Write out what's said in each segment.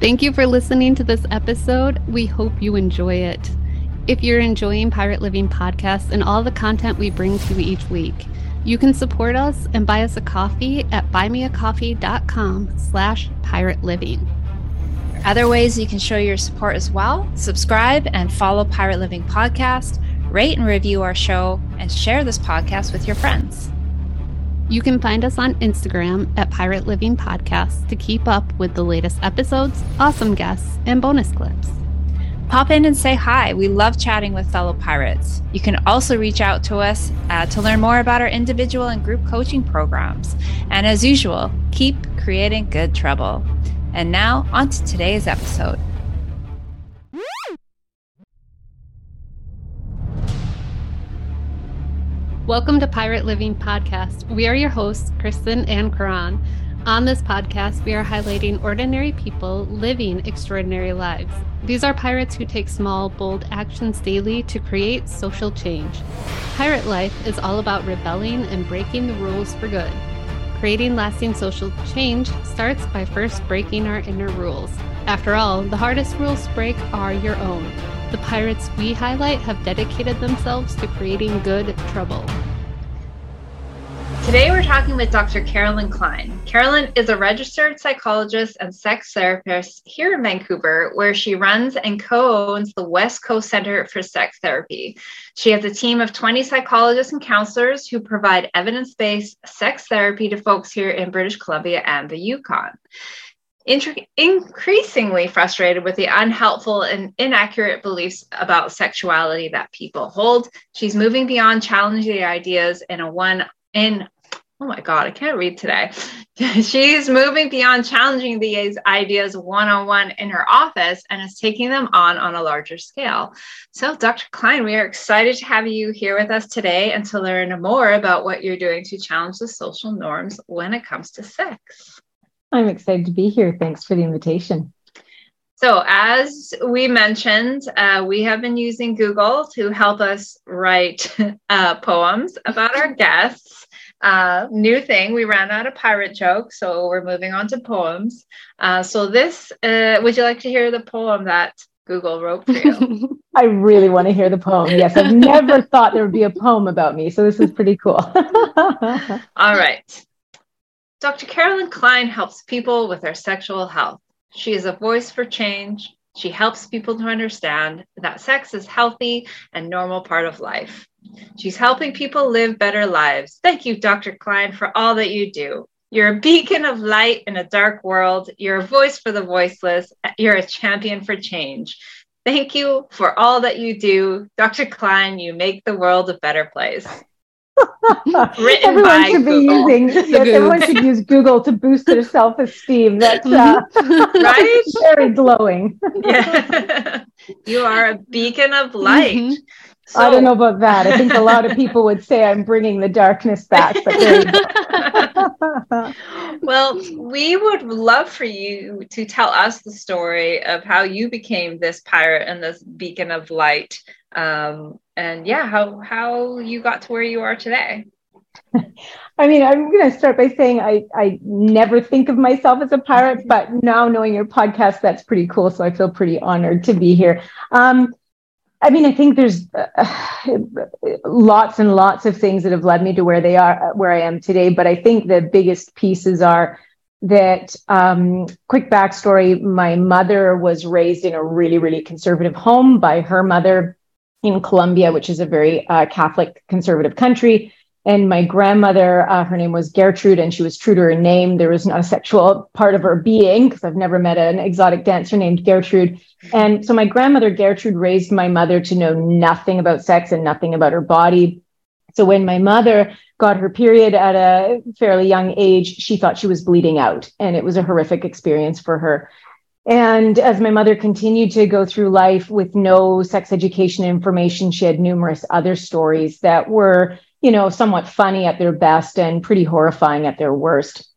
Thank you for listening to this episode. We hope you enjoy it. If you're enjoying Pirate Living Podcast and all the content we bring to you each week, you can support us and buy us a coffee at buymeacoffee.com slash pirate living. Other ways you can show your support as well subscribe and follow Pirate Living Podcast, rate and review our show, and share this podcast with your friends. You can find us on Instagram at Pirate Living Podcast to keep up with the latest episodes, awesome guests, and bonus clips. Pop in and say hi. We love chatting with fellow pirates. You can also reach out to us uh, to learn more about our individual and group coaching programs. And as usual, keep creating good trouble. And now, on to today's episode. Welcome to Pirate Living Podcast. We are your hosts, Kristen and Karan. On this podcast, we are highlighting ordinary people living extraordinary lives. These are pirates who take small, bold actions daily to create social change. Pirate life is all about rebelling and breaking the rules for good. Creating lasting social change starts by first breaking our inner rules. After all, the hardest rules to break are your own. The pirates we highlight have dedicated themselves to creating good trouble. Today, we're talking with Dr. Carolin Klein. Carolin is a registered psychologist and sex therapist here in Vancouver, where she runs and co owns the West Coast Center for Sex Therapy. She has a team of 20 psychologists and counselors who provide evidence based sex therapy to folks here in British Columbia and the Yukon increasingly frustrated with the unhelpful and inaccurate beliefs about sexuality that people hold. She's moving beyond challenging the ideas in a one in oh my god, I can't read today. She's moving beyond challenging these ideas one-on-one in her office and is taking them on on a larger scale. So, Dr. Klein, we are excited to have you here with us today and to learn more about what you're doing to challenge the social norms when it comes to sex. I'm excited to be here. Thanks for the invitation. So, as we mentioned, uh, we have been using Google to help us write uh, poems about our guests. Uh, new thing, we ran out of pirate jokes, so we're moving on to poems. Uh, so, this, uh, would you like to hear the poem that Google wrote for you? I really want to hear the poem. Yes, I've never thought there would be a poem about me, so this is pretty cool. All right. Dr. Carolin Klein helps people with their sexual health. She is a voice for change. She helps people to understand that sex is healthy and normal part of life. She's helping people live better lives. Thank you, Dr. Klein, for all that you do. You're a beacon of light in a dark world. You're a voice for the voiceless. You're a champion for change. Thank you for all that you do. Dr. Klein, you make the world a better place. Everyone should be using yes, everyone should use Google to boost their self-esteem. That's uh, right, very glowing. yeah. you are a beacon of light. Mm-hmm. So, I don't know about that. I think a lot of people would say I'm bringing the darkness back. But well, we would love for you to tell us the story of how you became this pirate and this beacon of light um, and yeah, how how you got to where you are today. I mean, I'm going to start by saying I, I never think of myself as a pirate, but now knowing your podcast, that's pretty cool. So I feel pretty honored to be here. Um, I mean, I think there's uh, lots and lots of things that have led me to where they are, where I am today. But I think the biggest pieces are that um, quick backstory my mother was raised in a really, really conservative home by her mother in Colombia, which is a very uh, Catholic conservative country. And my grandmother, uh, her name was Gertrude, and she was true to her name. There was not a sexual part of her being because I've never met an exotic dancer named Gertrude. And so my grandmother, Gertrude, raised my mother to know nothing about sex and nothing about her body. So when my mother got her period at a fairly young age, she thought she was bleeding out. And it was a horrific experience for her. And as my mother continued to go through life with no sex education information, she had numerous other stories that were, you know, somewhat funny at their best and pretty horrifying at their worst.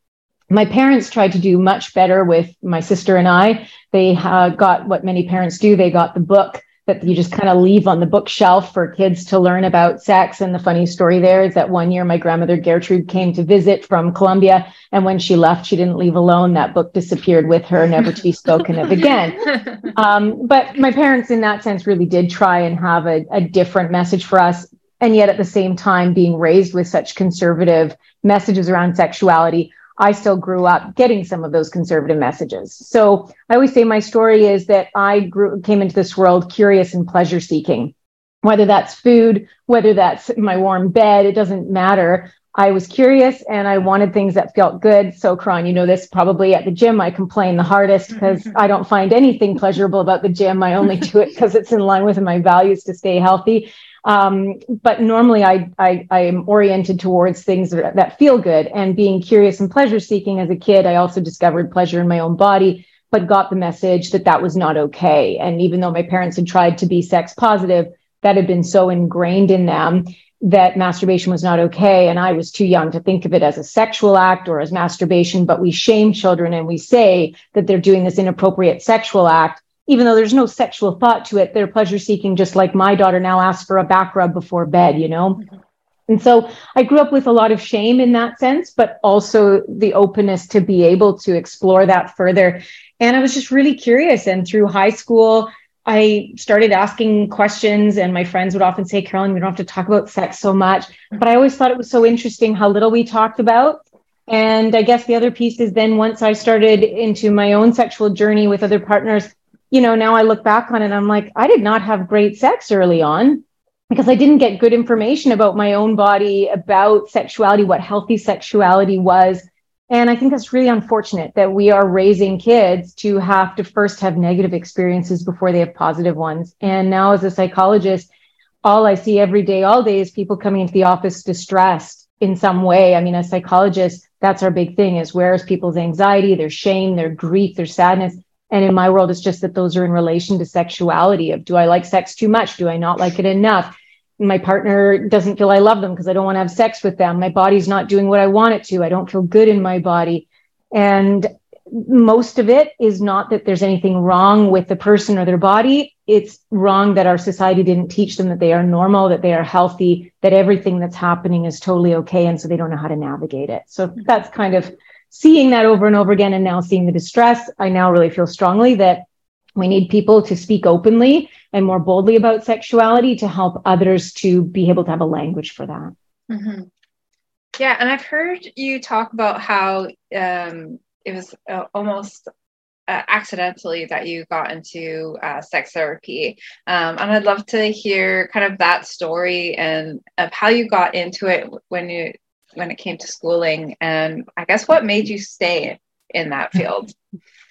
My parents tried to do much better with my sister and I. They uh, got what many parents do. They got the book that you just kind of leave on the bookshelf for kids to learn about sex. And the funny story there is that one year my grandmother Gertrude came to visit from Colombia. And when she left, she didn't leave alone. That book disappeared with her, never to be spoken of again. Um, but my parents, in that sense, really did try and have a, a different message for us. And yet at the same time, being raised with such conservative messages around sexuality, I still grew up getting some of those conservative messages. So I always say my story is that I grew, came into this world curious and pleasure seeking, whether that's food, whether that's my warm bed, it doesn't matter. I was curious and I wanted things that felt good. So, Karan, you know this probably at the gym, I complain the hardest mm-hmm. because I don't find anything pleasurable about the gym. I only do it because it's in line with my values to stay healthy. Um, but normally I, I, I, am oriented towards things that, that feel good and being curious and pleasure seeking as a kid. I also discovered pleasure in my own body, but got the message that that was not okay. And even though my parents had tried to be sex positive, that had been so ingrained in them that masturbation was not okay. And I was too young to think of it as a sexual act or as masturbation, but we shame children and we say that they're doing this inappropriate sexual act even though there's no sexual thought to it, they're pleasure seeking, just like my daughter now asks for a back rub before bed, you know? Mm-hmm. And so I grew up with a lot of shame in that sense, but also the openness to be able to explore that further. And I was just really curious. And through high school, I started asking questions, and my friends would often say, Carolin, we don't have to talk about sex so much. But I always thought it was so interesting how little we talked about. And I guess the other piece is then once I started into my own sexual journey with other partners, you know, now I look back on it, I'm like, I did not have great sex early on because I didn't get good information about my own body, about sexuality, what healthy sexuality was. And I think that's really unfortunate that we are raising kids to have to first have negative experiences before they have positive ones. And now, as a psychologist, all I see every day, all day, is people coming into the office distressed in some way. I mean, as psychologists, that's our big thing is where is people's anxiety, their shame, their grief, their sadness. And in my world, it's just that those are in relation to sexuality of do I like sex too much? Do I not like it enough? My partner doesn't feel I love them because I don't want to have sex with them. My body's not doing what I want it to. I don't feel good in my body. And most of it is not that there's anything wrong with the person or their body. It's wrong that our society didn't teach them that they are normal, that they are healthy, that everything that's happening is totally okay. And so they don't know how to navigate it. So that's kind of seeing that over and over again and now seeing the distress, I now really feel strongly that we need people to speak openly and more boldly about sexuality to help others to be able to have a language for that. Mm-hmm. Yeah, and I've heard you talk about how um, it was uh, almost uh, accidentally that you got into uh, sex therapy. Um, and I'd love to hear kind of that story and of how you got into it when you when it came to schooling and i guess what made you stay in that field?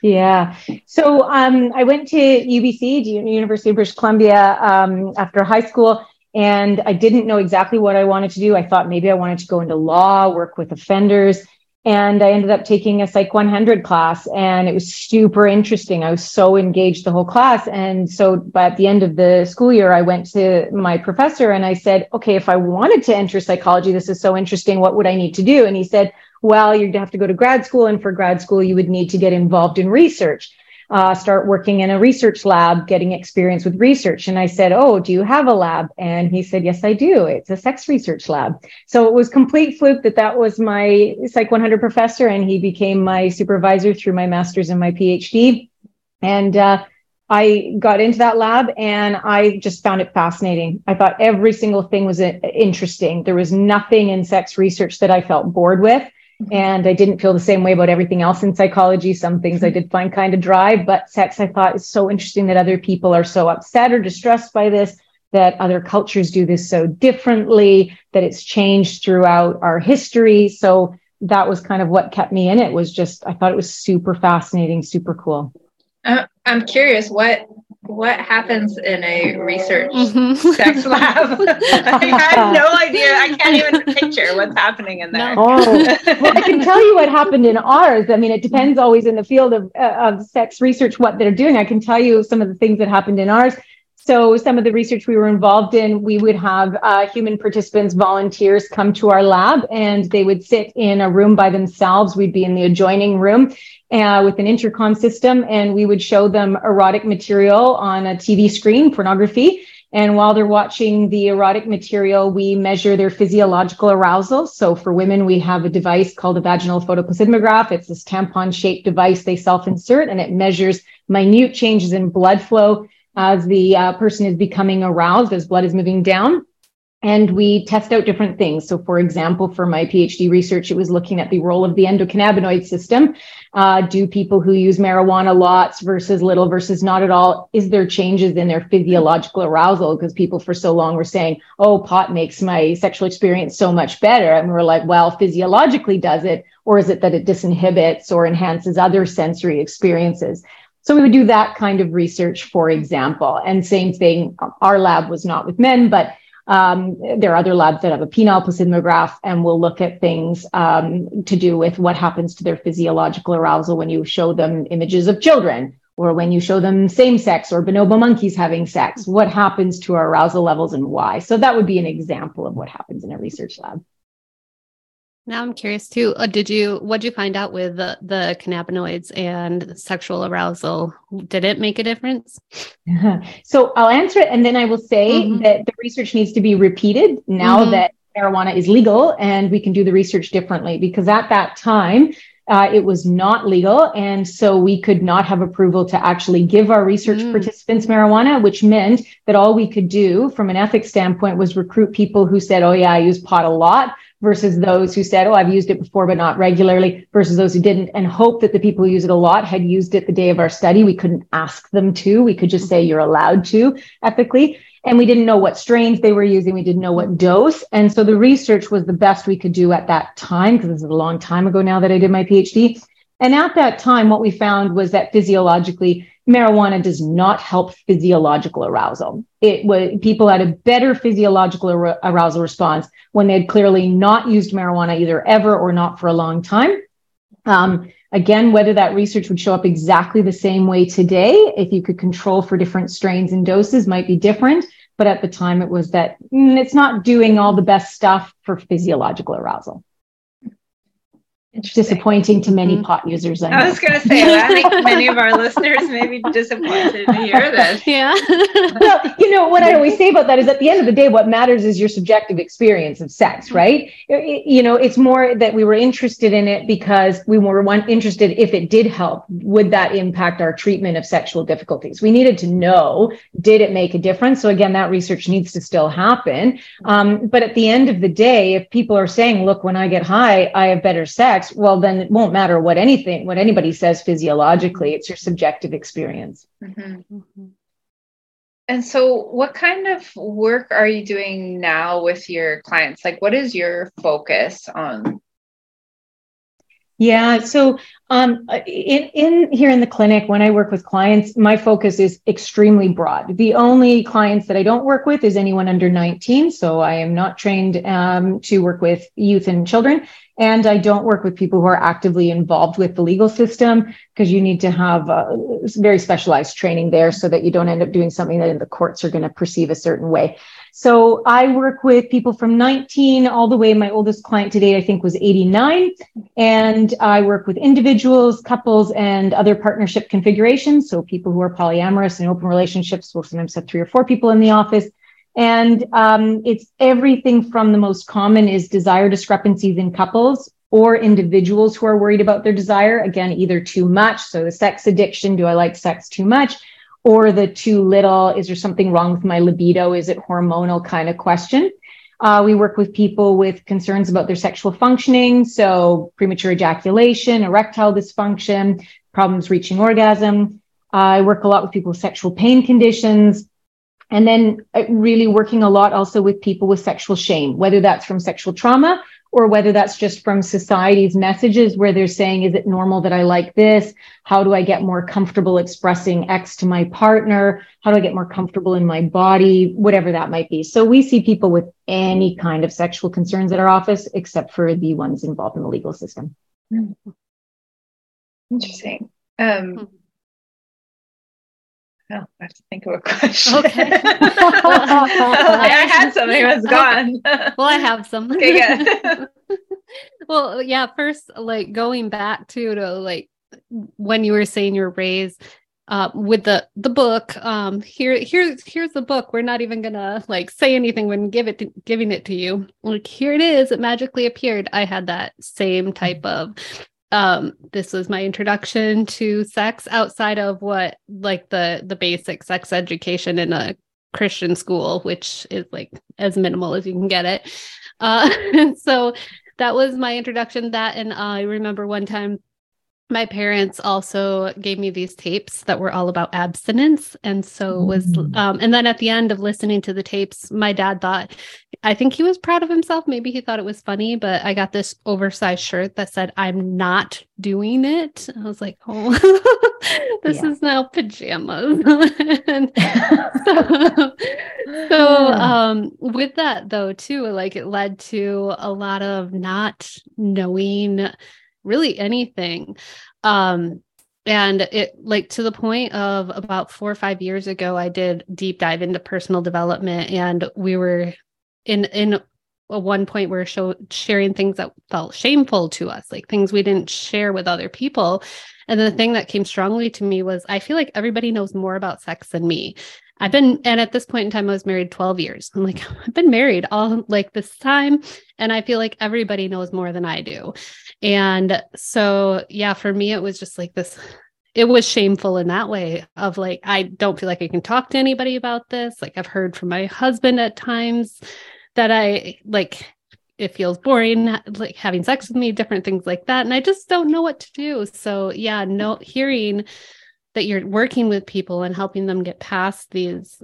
Yeah. So um, i went to ubc university of british columbia um, after high school and i didn't know exactly what i wanted to do. I thought maybe i wanted to go into law work with offenders and I ended up taking a Psych 100 class, and it was super interesting. I was so engaged the whole class. And so, by at the end of the school year, I went to my professor and I said, okay, if I wanted to enter psychology, this is so interesting. What would I need to do? And he said, well, you'd have to go to grad school. And for grad school, you would need to get involved in research uh, start working in a research lab, getting experience with research. And I said, Oh, do you have a lab? And he said, Yes, I do. It's a sex research lab. So it was complete fluke that that was my Psych 100 professor, and he became my supervisor through my master's and my PhD. And uh, I got into that lab and I just found it fascinating. I thought every single thing was uh, interesting. There was nothing in sex research that I felt bored with. And I didn't feel the same way about everything else in psychology. Some things I did find kind of dry, but sex I thought is so interesting that other people are so upset or distressed by this, that other cultures do this so differently, that it's changed throughout our history. So that was kind of what kept me in it was just, I thought it was super fascinating, super cool. Uh, I'm curious, what what happens in a research mm-hmm. sex lab? I have no idea. I can't even picture what's happening in there. No. Oh, well, I can tell you what happened in ours. I mean, it depends always in the field of, uh, of sex research what they're doing. I can tell you some of the things that happened in ours. So, some of the research we were involved in, we would have uh, human participants, volunteers come to our lab and they would sit in a room by themselves. We'd be in the adjoining room uh, with an intercom system, and we would show them erotic material on a TV screen, pornography. And while they're watching the erotic material, we measure their physiological arousal. So for women, we have a device called a vaginal photoplethysmograph. It's this tampon shaped device they self insert and it measures minute changes in blood flow as the uh, person is becoming aroused, as blood is moving down and we test out different things. So, for example, for my PhD research, it was looking at the role of the endocannabinoid system. Uh, do people who use marijuana lots versus little versus not at all, is there changes in their physiological arousal? Because people for so long were saying, oh, pot makes my sexual experience so much better. And we're like, well, physiologically does it? Or is it that it disinhibits or enhances other sensory experiences? So we would do that kind of research, for example. And same thing, our lab was not with men, but um, there are other labs that have a penile plethysmograph and will look at things um, to do with what happens to their physiological arousal when you show them images of children or when you show them same sex or bonobo monkeys having sex. What happens to our arousal levels and why? So that would be an example of what happens in a research lab. Now I'm curious too. Uh, did you what did you find out with the, the cannabinoids and sexual arousal? Did it make a difference? so I'll answer it, and then I will say mm-hmm. that the research needs to be repeated now mm-hmm. that marijuana is legal, and we can do the research differently. Because at that time, uh, it was not legal, and so we could not have approval to actually give our research mm. participants marijuana, which meant that all we could do from an ethics standpoint was recruit people who said, "Oh yeah, I use pot a lot." Versus those who said, Oh, I've used it before, but not regularly, versus those who didn't, and hope that the people who use it a lot had used it the day of our study. We couldn't ask them to. We could just say mm-hmm. you're allowed to ethically. And we didn't know what strains they were using. We didn't know what dose. And so the research was the best we could do at that time, because this is a long time ago now that I did my PhD. And at that time, what we found was that physiologically, marijuana does not help physiological arousal. It was people had a better physiological ar- arousal response when they had clearly not used marijuana either ever or not for a long time. Um, again, whether that research would show up exactly the same way today, if you could control for different strains and doses, might be different. But at the time, it was that mm, it's not doing all the best stuff for physiological arousal disappointing to many mm-hmm. pot users. I, I was going to say, I think many of our listeners may be disappointed to hear this. Yeah. well, you know, what I always say about that is at the end of the day, what matters is your subjective experience of sex, mm-hmm. right? You know, it's more that we were interested in it because we were one interested if it did help, would that impact our treatment of sexual difficulties? We needed to know, did it make a difference? So again, that research needs to still happen. Um, but at the end of the day, if people are saying, look, when I get high, I have better sex, sex, well, then it won't matter what anything, what anybody says physiologically. It's your subjective experience. Mm-hmm. Mm-hmm. And so, what kind of work are you doing now with your clients? Like, what is your focus on? Yeah, so um, in, in here in the clinic, when I work with clients, my focus is extremely broad. The only clients that I don't work with is anyone under 19. So I am not trained um, to work with youth and children. And I don't work with people who are actively involved with the legal system because you need to have very specialized training there so that you don't end up doing something that the courts are going to perceive a certain way. So I work with people from 19 all the way. My oldest client today, I think, was 89. And I work with individuals, couples, and other partnership configurations. So people who are polyamorous and open relationships will sometimes have three or four people in the office. And um, it's everything from the most common is desire discrepancies in couples or individuals who are worried about their desire. Again, either too much. So the sex addiction, do I like sex too much? Or the too little, is there something wrong with my libido? Is it hormonal kind of question? Uh, we work with people with concerns about their sexual functioning. So premature ejaculation, erectile dysfunction, problems reaching orgasm. Uh, I work a lot with people with sexual pain conditions, and then uh, really working a lot also with people with sexual shame, whether that's from sexual trauma or whether that's just from society's messages where they're saying, is it normal that I like this? How do I get more comfortable expressing X to my partner? How do I get more comfortable in my body? Whatever that might be. So we see people with any kind of sexual concerns at our office, except for the ones involved in the legal system. Interesting. Um, hmm. Oh, I have to think of a question. Okay. well, I had something, it was gone. well, I have some. Okay, good. well, yeah, first, like going back to to like when you were saying you're raised uh, with the the book um here here's here's the book we're not even gonna like say anything when give it to, giving it to you like here it is it magically appeared i had that same type of um this was my introduction to sex outside of what like the the basic sex education in a christian school which is like as minimal as you can get it. Uh so that was my introduction. That and i remember one time my parents also gave me these tapes that were all about abstinence and so was mm. um, and then at the end of listening to the tapes my dad thought i think he was proud of himself maybe he thought it was funny but i got this oversized shirt that said i'm not doing it i was like oh this yeah. is now pajamas so, so um, with that though too like it led to a lot of not knowing really anything um and it like to the point of about four or five years ago i did deep dive into personal development and we were in in a one point we are show, sharing things that felt shameful to us like things we didn't share with other people and the thing that came strongly to me was i feel like everybody knows more about sex than me I've been, and at this point in time, I was married 12 years. I'm like, I've been married all like this time. And I feel like everybody knows more than I do. And so, yeah, for me, it was just like this, it was shameful in that way of like, I don't feel like I can talk to anybody about this. Like, I've heard from my husband at times that I like, it feels boring like having sex with me different things like that. And i just don't know what to do. So yeah no hearing that you're working with people and helping them get past these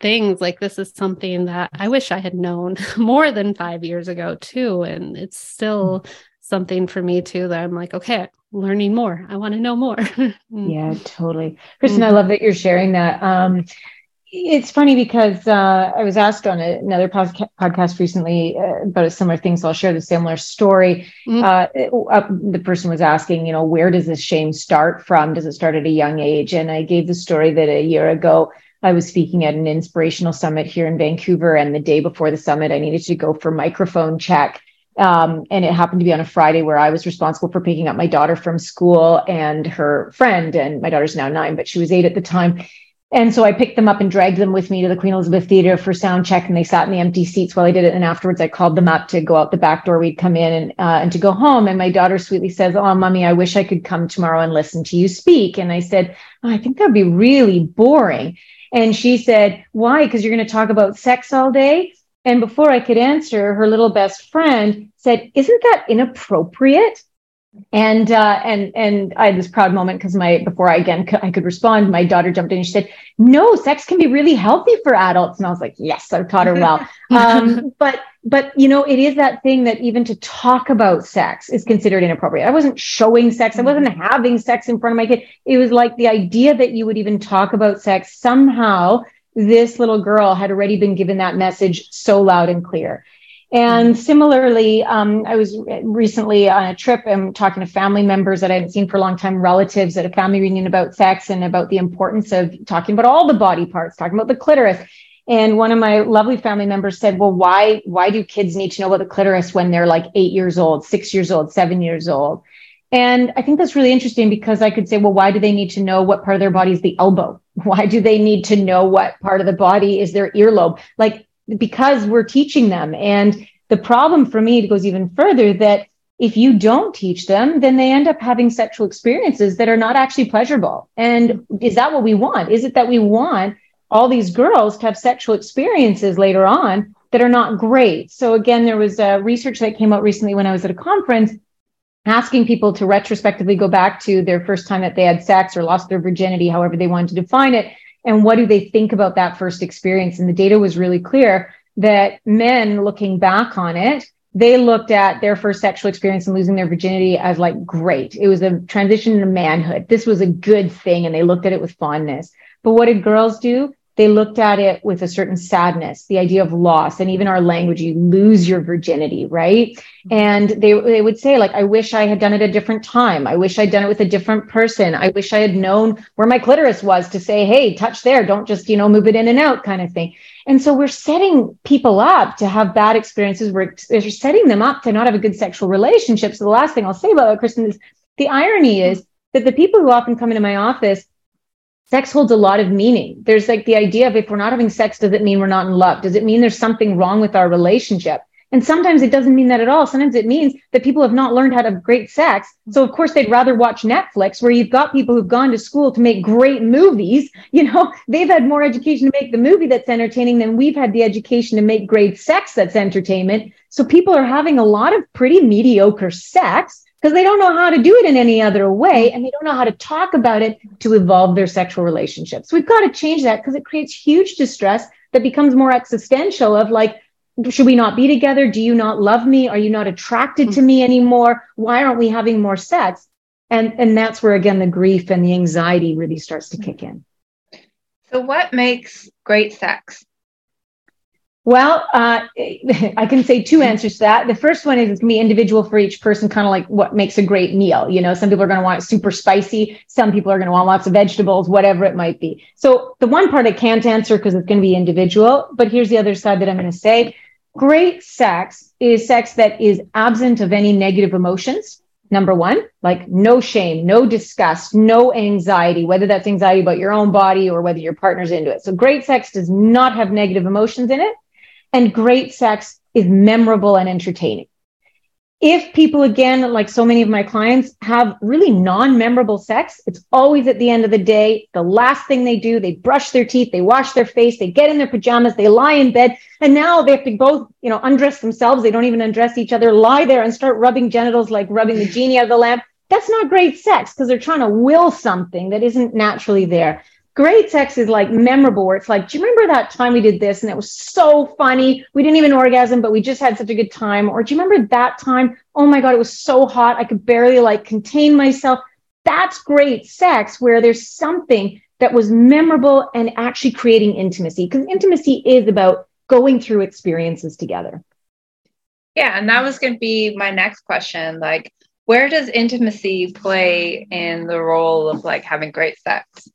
things like this is something that I wish I had known more than 5 years ago too. And it's still mm. Something for me too that I'm like okay learning more I want to know more yeah totally Kristen mm-hmm. I love that you're sharing that um it's funny because uh, I was asked on a, another podca- podcast recently uh, about a similar thing, so I'll share the similar story. Mm-hmm. Uh, uh, the person was asking, you know, where does this shame start from? Does it start at a young age? And I gave the story that a year ago I was speaking at an inspirational summit here in Vancouver, and the day before the summit, I needed to go for microphone check. Um, and it happened to be on a Friday where I was responsible for picking up my daughter from school and her friend. And my daughter's now nine, but she was eight at the time. And so I picked them up and dragged them with me to the Queen Elizabeth Theatre for sound check, and they sat in the empty seats while I did it. And afterwards, I called them up to go out the back door. We'd come in and uh, and to go home. And my daughter sweetly says, "Oh, mommy, I wish I could come tomorrow and listen to you speak." And I said, oh, "I think that'd be really boring." And she said, "Why? Because you're going to talk about sex all day." And before I could answer, her little best friend said, "Isn't that inappropriate?" and uh, and and I had this proud moment because my before I again c- I could respond, my daughter jumped in and she said, "No, sex can be really healthy for adults." And I was like, "Yes, I've taught her well." um, but but you know, it is that thing that even to talk about sex is considered inappropriate. I wasn't showing sex. I wasn't mm-hmm. having sex in front of my kid. It was like the idea that you would even talk about sex somehow. This little girl had already been given that message so loud and clear. And mm-hmm. similarly, um, I was recently on a trip and talking to family members that I hadn't seen for a long time, relatives at a family reunion about sex and about the importance of talking about all the body parts, talking about the clitoris. And one of my lovely family members said, "Well, why why do kids need to know about the clitoris when they're like eight years old, six years old, seven years old?" And I think that's really interesting because I could say, well, why do they need to know what part of their body is the elbow? Why do they need to know what part of the body is their earlobe? Like because we're teaching them. And the problem for me, it goes even further that if you don't teach them, then they end up having sexual experiences that are not actually pleasurable. And is that what we want? Is it that we want all these girls to have sexual experiences later on that are not great? So again, there was a research that came out recently when I was at a conference asking people to retrospectively go back to their first time that they had sex or lost their virginity, however they wanted to define it, and what do they think about that first experience? And the data was really clear that men looking back on it they looked at their first sexual experience and losing their virginity as like great. It was a transition to manhood. This was a good thing and they looked at it with fondness. But what did girls do they looked at it with a certain sadness, the idea of loss, and even our language, you lose your virginity, right? Mm-hmm. And they, they would say, like, I wish I had done it a different time. I wish I'd done it with a different person. I wish I had known where my clitoris was to say, hey, touch there, don't just, you know, move it in and out kind of thing. And so we're setting people up to have bad experiences. We're, we're setting them up to not have a good sexual relationship. So the last thing I'll say about that, Kristen, is the irony is that the people who often come into my office, sex holds a lot of meaning. There's like the idea of if we're not having sex, does it mean we're not in love? Does it mean there's something wrong with our relationship? And sometimes it doesn't mean that at all. Sometimes it means that people have not learned how to have great sex. So of course they'd rather watch Netflix where you've got people who've gone to school to make great movies. You know, they've had more education to make the movie that's entertaining than we've had the education to make great sex that's entertainment. So people are having a lot of pretty mediocre sex because they don't know how to do it in any other way and they don't know how to talk about it to evolve their sexual relationships. We've got to change that because it creates huge distress that becomes more existential of like, should we not be together? Do you not love me? Are you not attracted to me anymore? Why aren't we having more sex? And, and that's where, again, the grief and the anxiety really starts to kick in. So, what makes great sex? Well, uh, I can say two answers to that. The first one is it's to be individual for each person, kind of like what makes a great meal. You know, some people are to want it super spicy. Some people are to want lots of vegetables, whatever it might be. So the one part I can't answer because it's to be individual, but here's the other side that I'm to say. Great sex is sex that is absent of any negative emotions. Number one, like no shame, no disgust, no anxiety, whether that's anxiety about your own body or whether your partner's into it. So great sex does not have negative emotions in it. And great sex is memorable and entertaining. If people again like so many of my clients have really non-memorable sex it's always at the end of the day the last thing they do they brush their teeth they wash their face they get in their pajamas they lie in bed and now they have to both you know undress themselves they don't even undress each other lie there and start rubbing genitals like rubbing the genie out of the lamp. That's not great sex because they're trying to will something that isn't naturally there great sex is like memorable where it's like do you remember that time we did this and it was so funny? We didn't even orgasm but we just had such a good time. Or do you remember that time? Oh my god it was so hot. I could barely like contain myself. That's great sex where there's something that was memorable and actually creating intimacy because intimacy is about going through experiences together. Yeah and that was going to be my next question like where does intimacy play in the role of like having great sex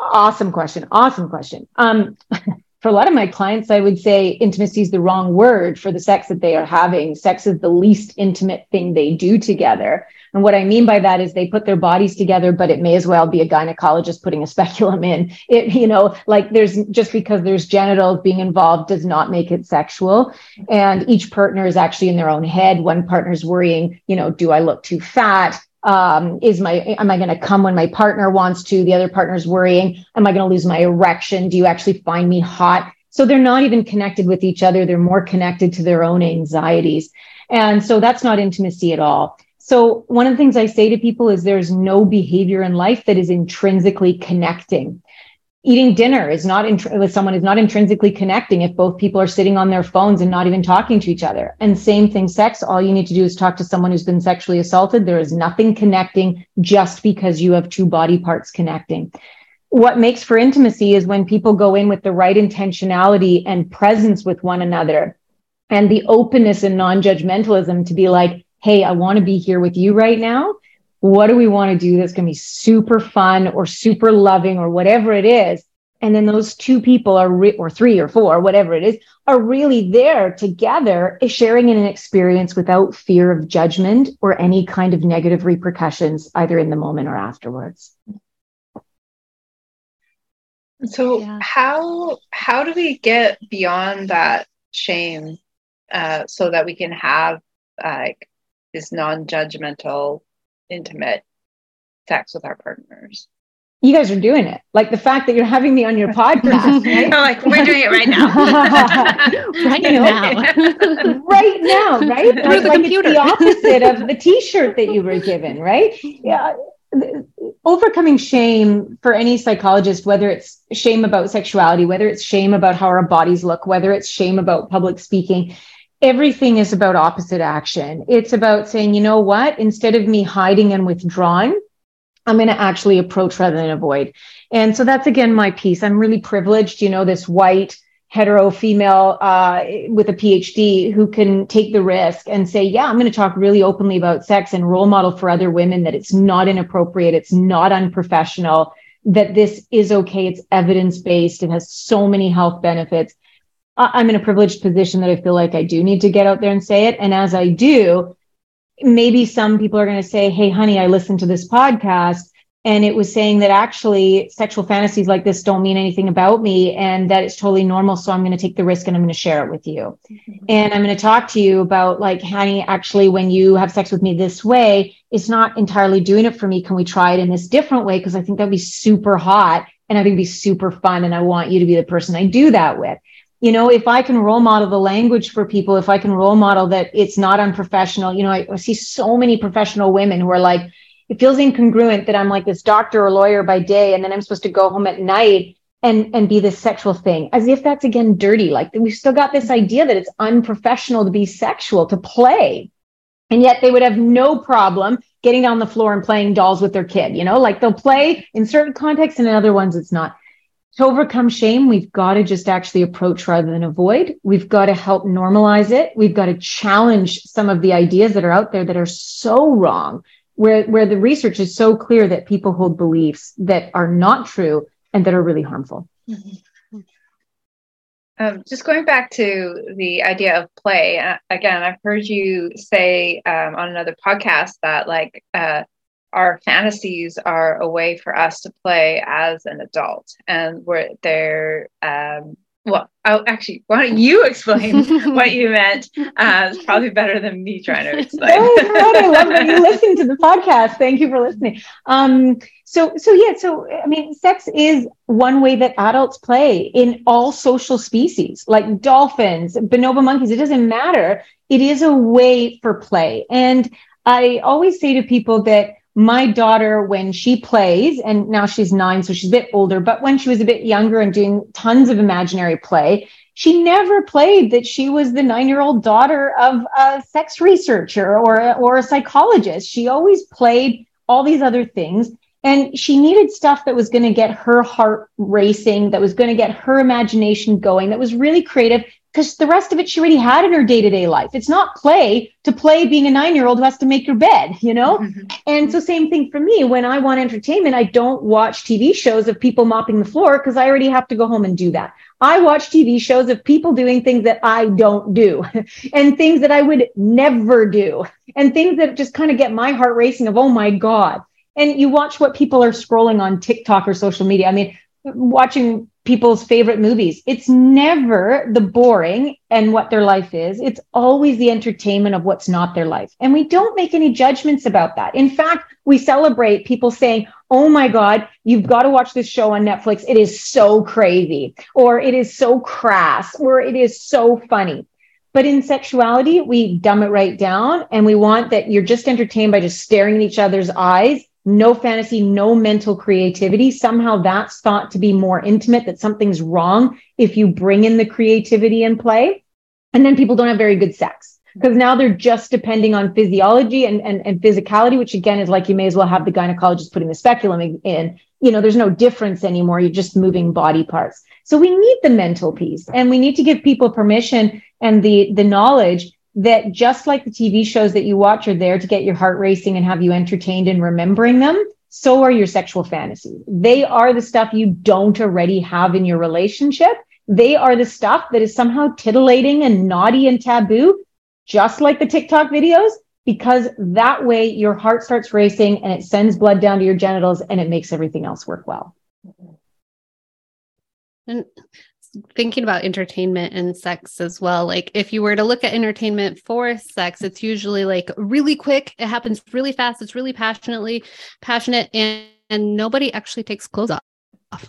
Awesome question. Awesome question. Um, for a lot of my clients, I would say intimacy is the wrong word for the sex that they are having. Sex is the least intimate thing they do together. And what I mean by that is they put their bodies together, but it may as well be a gynecologist putting a speculum in. It, you know, like there's just because there's genitals being involved does not make it sexual. And each partner is actually in their own head. One partner's worrying, you know, do I look too fat? Um, is my am i going to come when my partner wants to? The other partner's worrying. Am i going to lose my erection? Do you actually find me hot? So they're not even connected with each other. They're more connected to their own anxieties. And so that's not intimacy at all. So one of the things i say to people is there's no behavior in life that is intrinsically connecting eating dinner is not with someone is not intrinsically connecting if both people are sitting on their phones and not even talking to each other. And same thing sex all you need to do is talk to someone who's been sexually assaulted. There is nothing connecting just because you have two body parts connecting. What makes for intimacy is when people go in with the right intentionality and presence with one another and the openness and non-judgmentalism to be like hey i want to be here with you right now what do we want to do that's going to be super fun or super loving or whatever it is and then those two people are re- or three or four whatever it is are really there together sharing in an experience without fear of judgment or any kind of negative repercussions either in the moment or afterwards so yeah. how how do we get beyond that shame uh, so that we can have like this non-judgmental intimate sex with our partners. You guys are doing it. Like the fact that you're having me on your podcast. Right? like we're doing it right now. right now. right now, right? Through like, the like computer. It's the opposite of the t-shirt that you were given, right? Yeah. Overcoming shame for any psychologist, whether it's shame about sexuality, whether it's shame about how our bodies look, whether it's shame about public speaking, everything is about opposite action. It's about saying, you know what, instead of me hiding and withdrawing, I'm going to actually approach rather than avoid. And so that's again my piece. I'm really privileged, you know, this white hetero female uh, with a PhD who can take the risk and say, yeah, I'm going to talk really openly about sex and role model for other women that it's not inappropriate, it's not unprofessional, that this is okay, it's evidence based, it has so many health benefits. I'm in a privileged position that I feel like I do need to get out there and say it. And as I do, maybe some people are going to say, Hey, honey, I listened to this podcast and it was saying that actually sexual fantasies like this don't mean anything about me and that it's totally normal so i'm going to take the risk and i'm going to share it with you mm-hmm. and i'm going to talk to you about like honey actually when you have sex with me this way it's not entirely doing it for me can we try it in this different way because i think that'd be super hot and i think it'd be super fun and i want you to be the person i do that with you know if i can role model the language for people if i can role model that it's not unprofessional you know I, I see so many professional women who are like it feels incongruent that I'm like this doctor or lawyer by day and then I'm supposed to go home at night and and be this sexual thing as if that's again dirty. Like we've still got this idea that it's unprofessional to be sexual to play. And yet they would have no problem getting on the floor and playing dolls with their kid you know? Like they'll play in certain contexts and in other ones it's not to overcome shame we've got to just actually approach rather than avoid we've got to help normalize it we've got to challenge some of the ideas that are out there that are so wrong where where the research is so clear that people hold beliefs that are not true and that are really harmful. Mm-hmm. Um, just going back to the idea of play uh, again, I've heard you say um, on another podcast that like uh, our fantasies are a way for us to play as an adult, and where they're um, well, I'll actually, why don't you explain what you meant? Uh, it's probably better than me trying to explain. oh, I love that you listen to the podcast. Thank you for listening. Um, so, so yeah, so I mean, sex is one way that adults play in all social species, like dolphins, bonobo monkeys. It doesn't matter. It is a way for play, and I always say to people that my daughter, when she plays, and now she's nine, so she's a bit older, but when she was a bit younger and doing tons of imaginary play, she never played that she was the nine year old daughter of a sex researcher or, or a psychologist. She always played all these other things. And she needed stuff that was going to get her heart racing, that was going to get her imagination going, that was really creative, because the rest of it she already had in her day-to-day life. It's not play to play being a nine-year-old who has to make your bed you know? Mm-hmm. and so same thing for me. When i want entertainment i don't watch tv shows of people mopping the floor because i already have to go home and do that. I watch tv shows of people doing things that i don't do and things that i would never do and things that just kind of get my heart racing of oh my god. And you watch what people are scrolling on tiktok or social media. I mean watching people's favorite movies. It's never the boring and what their life is. It's always the entertainment of what's not their life. And we don't make any judgments about that. In fact, we celebrate people saying, Oh my God, you've got to watch this show on Netflix. It is so crazy, or it is so crass, or it is so funny. But in sexuality, we dumb it right down and we want that you're just entertained by just staring in each other's eyes no fantasy, no mental creativity. Somehow that's thought to be more intimate, that something's wrong if you bring in the creativity and play. And then people don't have very good sex because now they're just depending on physiology and, and, and physicality, which again is like you may as well have the gynecologist putting the speculum in. You know, there's no difference anymore. You're just moving body parts. So we need the mental piece and we need to give people permission and the, the knowledge that just like the TV shows that you watch are there to get your heart racing and have you entertained and remembering them, so are your sexual fantasies. They are the stuff you don't already have in your relationship. They are the stuff that is somehow titillating and naughty and taboo, just like the TikTok videos, because that way your heart starts racing and it sends blood down to your genitals and it makes everything else work well. And thinking about entertainment and sex as well. Like if you were to look at entertainment for sex it's usually like really quick. It happens really fast. It's really passionately passionate and, and nobody actually takes clothes off.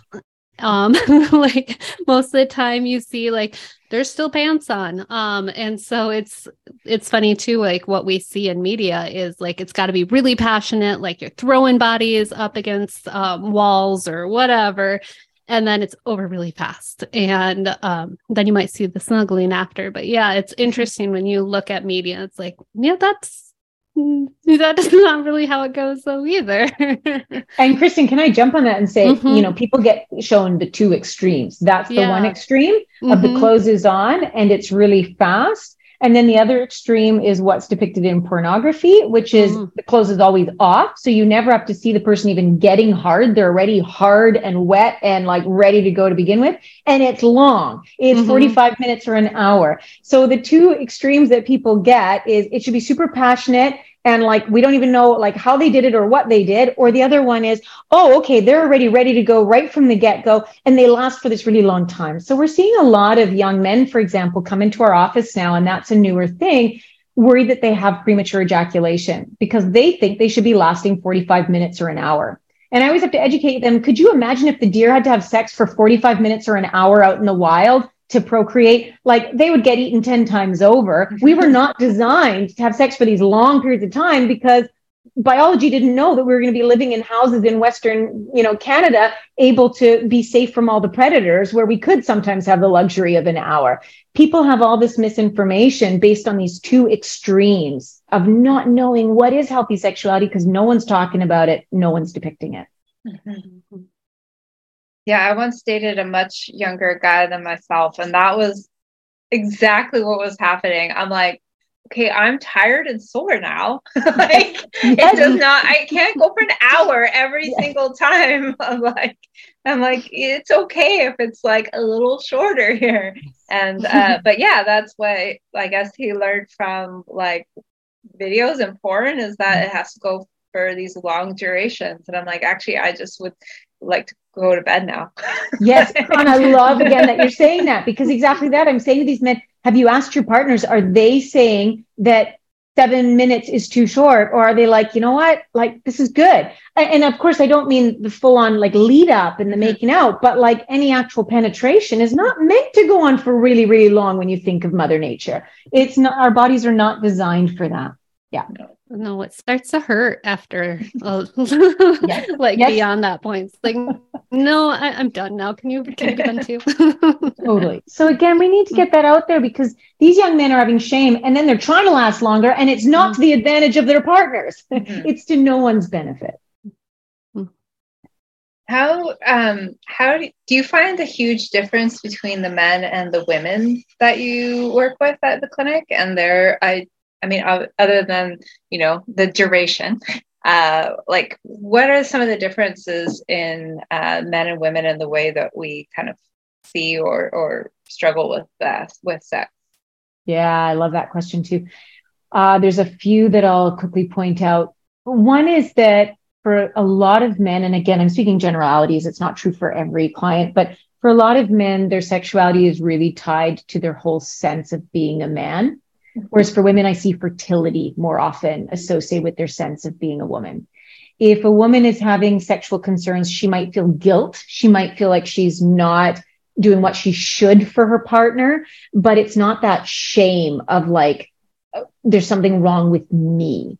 Um like most of the time you see like there's still pants on. Um and so it's it's funny too like what we see in media is like it's got to be really passionate like you're throwing bodies up against um, walls or whatever and then it's over really fast and um, then you might see the snuggling after but yeah it's interesting when you look at media it's like yeah that's that's not really how it goes though either and kristen can i jump on that and say mm-hmm. you know people get shown the two extremes that's the yeah. one extreme mm-hmm. of the mm-hmm. clothes is on and it's really fast and then the other extreme is what's depicted in pornography, which is mm. the clothes is always off. So you never have to see the person even getting hard. They're already hard and wet and like ready to go to begin with. And it's long. It's mm-hmm. 45 minutes or an hour. So the two extremes that people get is it should be super passionate and like we don't even know like how they did it or what they did or the other one is oh okay they're already ready to go right from the get-go and they last for this really long time so we're seeing a lot of young men for example come into our office now and that's a newer thing worried that they have premature ejaculation because they think they should be lasting 45 minutes or an hour and I always have to educate them. Could you imagine if the deer had to have sex for 45 minutes or an hour out in the wild? To procreate, like they would get eaten 10 times over. We were not designed to have sex for these long periods of time because biology didn't know that we were going to be living in houses in western you know canada able to be safe from all the predators where we could sometimes have the luxury of an hour people have all this misinformation based on these two extremes of not knowing what is healthy sexuality because no one's talking about it no one's depicting it mm-hmm. Yeah, I once dated a much younger guy than myself, and that was exactly what was happening. I'm like, okay, I'm tired and sore now. like yes. it does not I can't go for an hour every yes. single time. I'm like I'm like it's okay if it's like a little shorter here. And uh but yeah, that's what I guess he learned from like videos and porn is that it has to go for these long durations. And I'm like, actually I just would like to go to bed now. yes. And I love again that you're saying that because exactly that I'm saying to these men, have you asked your partners, are they saying that seven minutes is too short? Or are they like, you know what? Like, this is good. And of course, I don't mean the full on like lead up and the mm-hmm. making out, but like any actual penetration is not meant to go on for really, really long when you think of Mother Nature. It's not, our bodies are not designed for that. Yeah. No no it starts to hurt after uh, yes. like yes. beyond that point it's like no I, am done now can you can you be done too totally so again we need to get that out there because these young men are having shame and then they're trying to last longer and it's not mm-hmm. to the advantage of their partners mm-hmm. it's to no one's benefit mm. how um how do, do you find a huge difference between the men and the women that you work with at the clinic and their i I mean, other than, you know, the duration, uh, like what are some of the differences in uh, men and women in the way that we kind of see or, or struggle with that, with sex? Yeah, I love that question too. Uh, there's a few that I'll quickly point out. One is that for a lot of men, and again, I'm speaking generalities, it's not true for every client, but for a lot of men, their sexuality is really tied to their whole sense of being a man. Whereas for women, I see fertility more often associated with their sense of being a woman. If a woman is having sexual concerns, she might feel guilt. She might feel like she's not doing what she should for her partner, but it's not that shame of like, uh, there's something wrong with me.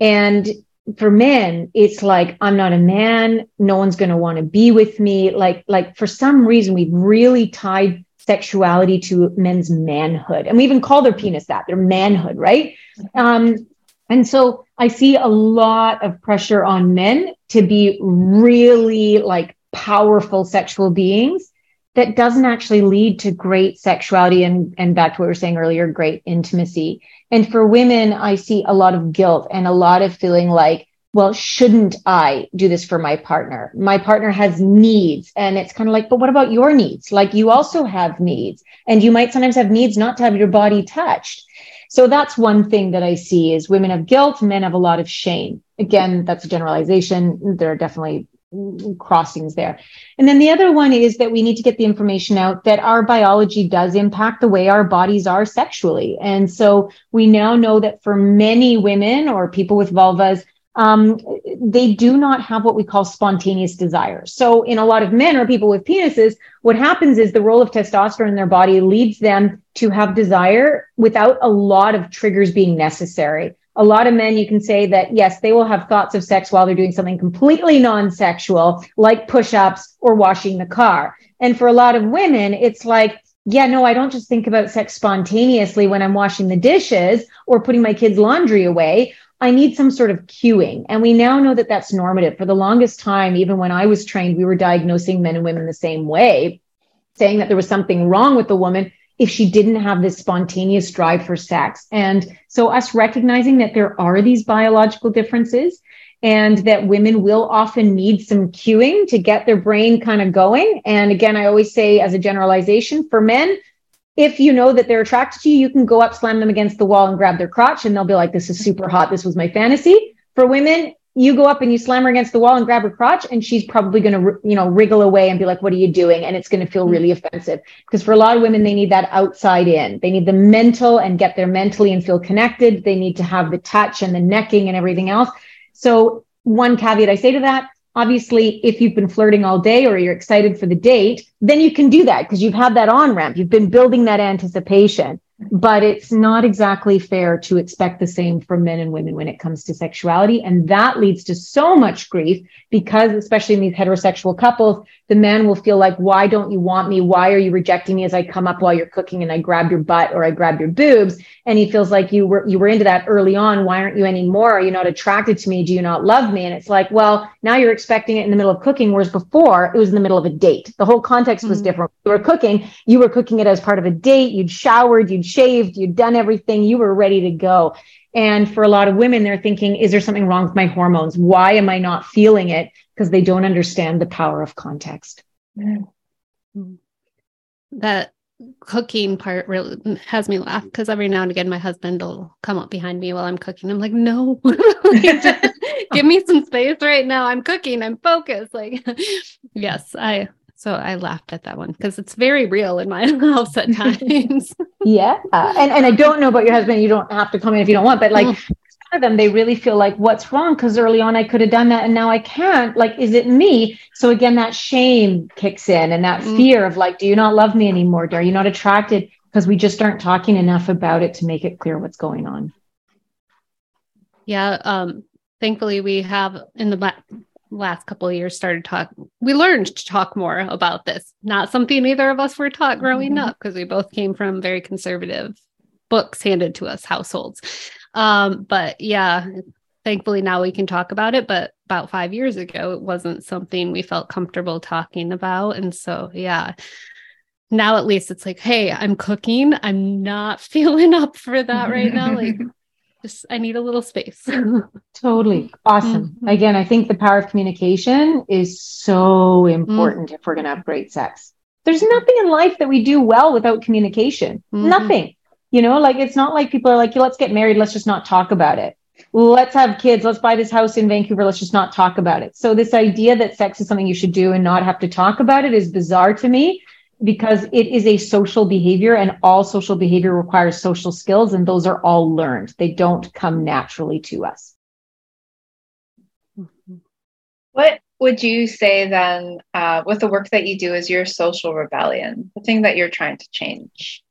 And for men, it's like, I'm not a man. No one's going to want to be with me. Like, like for some reason, we've really tied sexuality to men's manhood. And we even call their penis that, their manhood, right? Um, and so I see a lot of pressure on men to be really like powerful sexual beings that doesn't actually lead to great sexuality and, and back to what we were saying earlier, great intimacy. And for women, I see a lot of guilt and a lot of feeling like well, shouldn't I do this for my partner? My partner has needs. And it's kind of like, but what about your needs? Like you also have needs and you might sometimes have needs not to have your body touched. So that's one thing that I see is women have guilt, men have a lot of shame. Again, that's a generalization. There are definitely crossings there. And then the other one is that we need to get the information out that our biology does impact the way our bodies are sexually. And so we now know that for many women or people with vulvas, um, they do not have what we call spontaneous desire. So, in a lot of men or people with penises, what happens is the role of testosterone in their body leads them to have desire without a lot of triggers being necessary. A lot of men, you can say that yes, they will have thoughts of sex while they're doing something completely non sexual, like push ups or washing the car. And for a lot of women, it's like, yeah, no, I don't just think about sex spontaneously when I'm washing the dishes or putting my kids' laundry away. I need some sort of cueing. And we now know that that's normative. For the longest time, even when I was trained, we were diagnosing men and women the same way, saying that there was something wrong with the woman if she didn't have this spontaneous drive for sex. And so, us recognizing that there are these biological differences and that women will often need some cueing to get their brain kind of going. And again, I always say, as a generalization, for men, if you know that they're attracted to you, you can go up, slam them against the wall and grab their crotch and they'll be like, this is super hot. This was my fantasy. For women, you go up and you slam her against the wall and grab her crotch and she's probably going to you know wriggle away and be like what are you doing? And it's going to feel mm-hmm. really offensive. Because for a lot of women they need that outside in. They need the mental and get there mentally and feel connected. They need to have the touch and the necking and everything else. So one caveat i say to that obviously if you've been flirting all day or you're excited for the date then you can do that because you've had that on ramp. You've been building that anticipation but it's not exactly fair to expect the same from men and women when it comes to sexuality. And that leads to so much grief because, especially in these heterosexual couples, the man will feel like, why don't you want me? Why are you rejecting me as I come up while you're cooking and I grab your butt or I grab your boobs? And he feels like you were, you were into that early on. Why aren't you anymore? Are you not attracted to me? Do you not love me? And it's like, well, now you're expecting it in the middle of cooking. Whereas before it was in the middle of a date. The whole context was mm-hmm. different. You were cooking, you were cooking it as part of a date. You'd showered, you'd shaved, you'd done everything, you were ready to go. And for a lot of women, they're thinking, is there something wrong with my hormones? Why am I not feeling it? Because they don't understand the power of context. Mm. That cooking part really has me laugh because every now and again my husband will come up behind me while I'm cooking. I'm like, no, give me some space right now. I'm cooking. I'm focused. Like, yes, I so I laughed at that one because it's very real in my house at times. yeah. Uh, and, and I don't know about your husband. You don't have to comment if you don't want, but like mm. of them, they really feel like, what's wrong? Because early on I could have done that and now I can't. Like, is it me? So again, that shame kicks in and that mm. fear of like, do you not love me anymore? Are you not attracted? Because we just aren't talking enough about it to make it clear what's going on. Yeah. Um, thankfully we have in the last couple of years started talk we learned to talk more about this. Not something either of us were taught growing mm-hmm. up because we both came from very conservative books handed to us households. Um, but yeah thankfully now we can talk about it but about five years ago it wasn't something we felt comfortable talking about. And so yeah. Now at least it's like hey i'm cooking. I'm not feeling up for that right now. Like just I need a little space. totally. Awesome. Mm-hmm. Again, I think the power of communication is so important mm-hmm. if we're going to have great sex. There's nothing in life that we do well without communication. Mm-hmm. Nothing. You know, like it's not like people are like, let's get married, let's just not talk about it. Let's have kids, let's buy this house in Vancouver, let's just not talk about it. So this idea that sex is something you should do and not have to talk about it is bizarre to me because it is a social behavior and all social behavior requires social skills and those are all learned. They don't come naturally to us. What would you say then uh, with the work that you do is your social rebellion the thing that you're trying to change?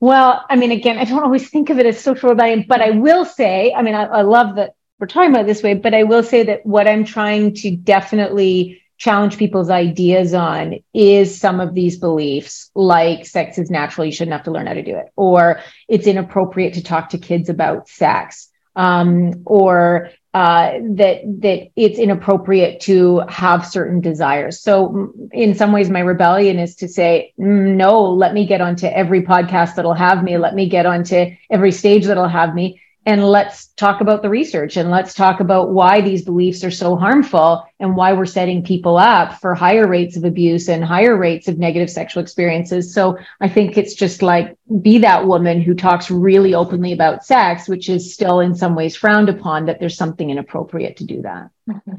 Well i mean again i don't always think of it as social rebellion but i will say i mean I, I love that we're talking about this way but i will say that what i'm trying to definitely challenge people's ideas on is some of these beliefs like sex is natural you shouldn't have to learn how to do it or it's inappropriate to talk to kids about sex um, or uh, that that it's inappropriate to have certain desires. So in some ways, my rebellion is to say, mm, no, let me get onto every podcast that'll have me. Let me get onto every stage that'll have me and let's talk about the research and let's talk about why these beliefs are so harmful and why we're setting people up for higher rates of abuse and higher rates of negative sexual experiences. So I think it's just like be that woman who talks really openly about sex, which is still in some ways frowned upon, that there's something inappropriate to do that. Mm-hmm.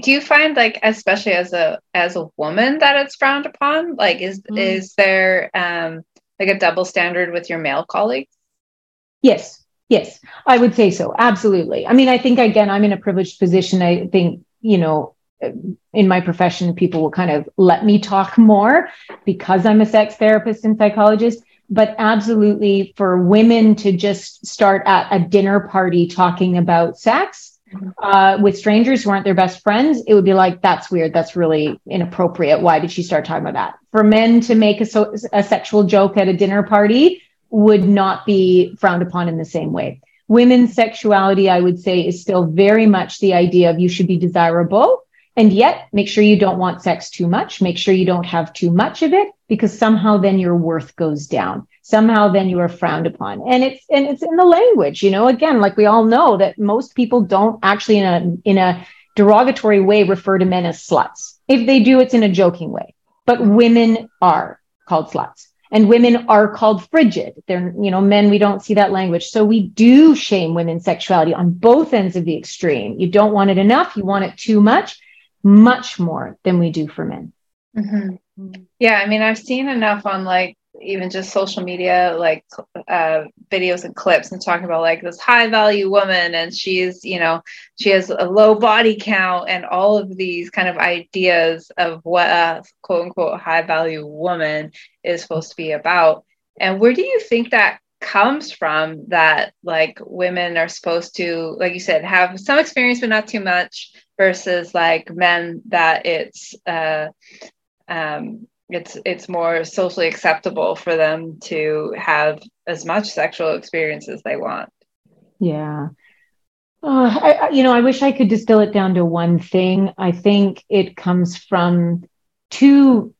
Do you find like, especially as a as a woman, that it's frowned upon? Like, is mm. is there um like a double standard with your male colleagues? Yes, yes, I would say so. Absolutely. I mean, I think again, I'm in a privileged position. I think, you know, in my profession, people will kind of let me talk more because I'm a sex therapist and psychologist. But absolutely, for women to just start at a dinner party talking about sex uh, with strangers who aren't their best friends, it would be like, that's weird. That's really inappropriate. Why did she start talking about that? For men to make a, so- a sexual joke at a dinner party, would not be frowned upon in the same way. Women's sexuality, I would say, is still very much the idea of you should be desirable. And yet, make sure you don't want sex too much. Make sure you don't have too much of it because somehow then your worth goes down. Somehow then you are frowned upon. And it's, and it's in the language, you know, again, like we all know that most people don't actually in a, in a derogatory way refer to men as sluts. If they do, it's in a joking way but women are called sluts and women are called frigid. They're, you know, men, we don't see that language. So we do shame women's sexuality on both ends of the extreme. You don't want it enough, you want it too much, much more than we do for men. Mm-hmm. Yeah. I mean, I've seen enough on like even just social media like uh, videos and clips and talking about like this high value woman and she's you know she has a low body count and all of these kind of ideas of what a quote unquote high value woman is supposed to be about. And where do you think that comes from that like women are supposed to like you said have some experience but not too much versus like men that it's uh um it's it's more socially acceptable for them to have as much sexual experience as they want. Yeah. Uh, I, you know i wish i could distill it down to one thing. I think it comes from two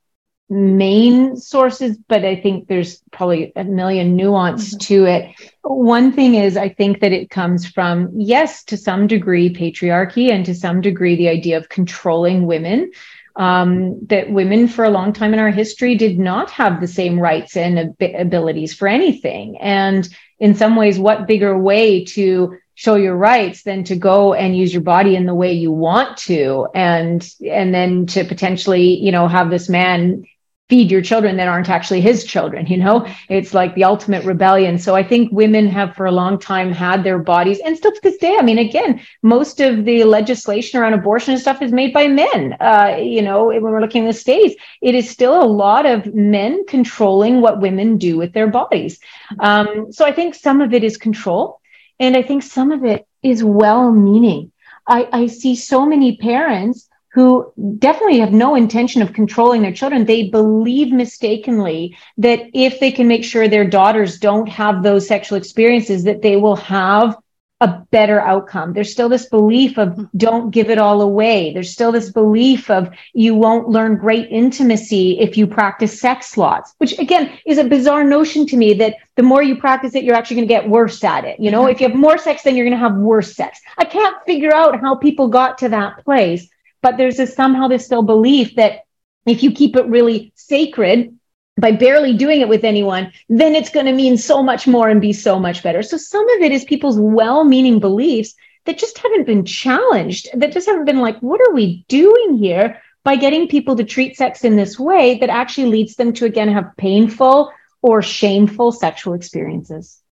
main sources but i think there's probably a million nuance mm-hmm. to it. One thing is i think that it comes from yes to some degree patriarchy and to some degree the idea of controlling women um, that women for a long time in our history did not have the same rights and ab- abilities for anything. And in some ways, what bigger way to show your rights than to go and use your body in the way you want to and and then to potentially you know have this man feed your children that aren't actually his children you know? It's like the ultimate rebellion. So i think women have for a long time had their bodies and still to this day i mean again most of the legislation around abortion and stuff is made by men. Uh, you know when we're looking at the states it is still a lot of men controlling what women do with their bodies. Um, so i think some of it is control and i think some of it is well meaning I, I see so many parents who definitely have no intention of controlling their children. They believe mistakenly that if they can make sure their daughters don't have those sexual experiences, that they will have a better outcome. There's still this belief of don't give it all away. There's still this belief of you won't learn great intimacy if you practice sex lots, which again is a bizarre notion to me that the more you practice it, you're actually going to get worse at it. You know, mm-hmm. if you have more sex, then you're going to have worse sex. I can't figure out how people got to that place but there's this somehow this still belief that if you keep it really sacred by barely doing it with anyone, then it's going to mean so much more and be so much better. So some of it is people's well-meaning beliefs that just haven't been challenged, that just haven't been like, what are we doing here by getting people to treat sex in this way that actually leads them to again have painful or shameful sexual experiences.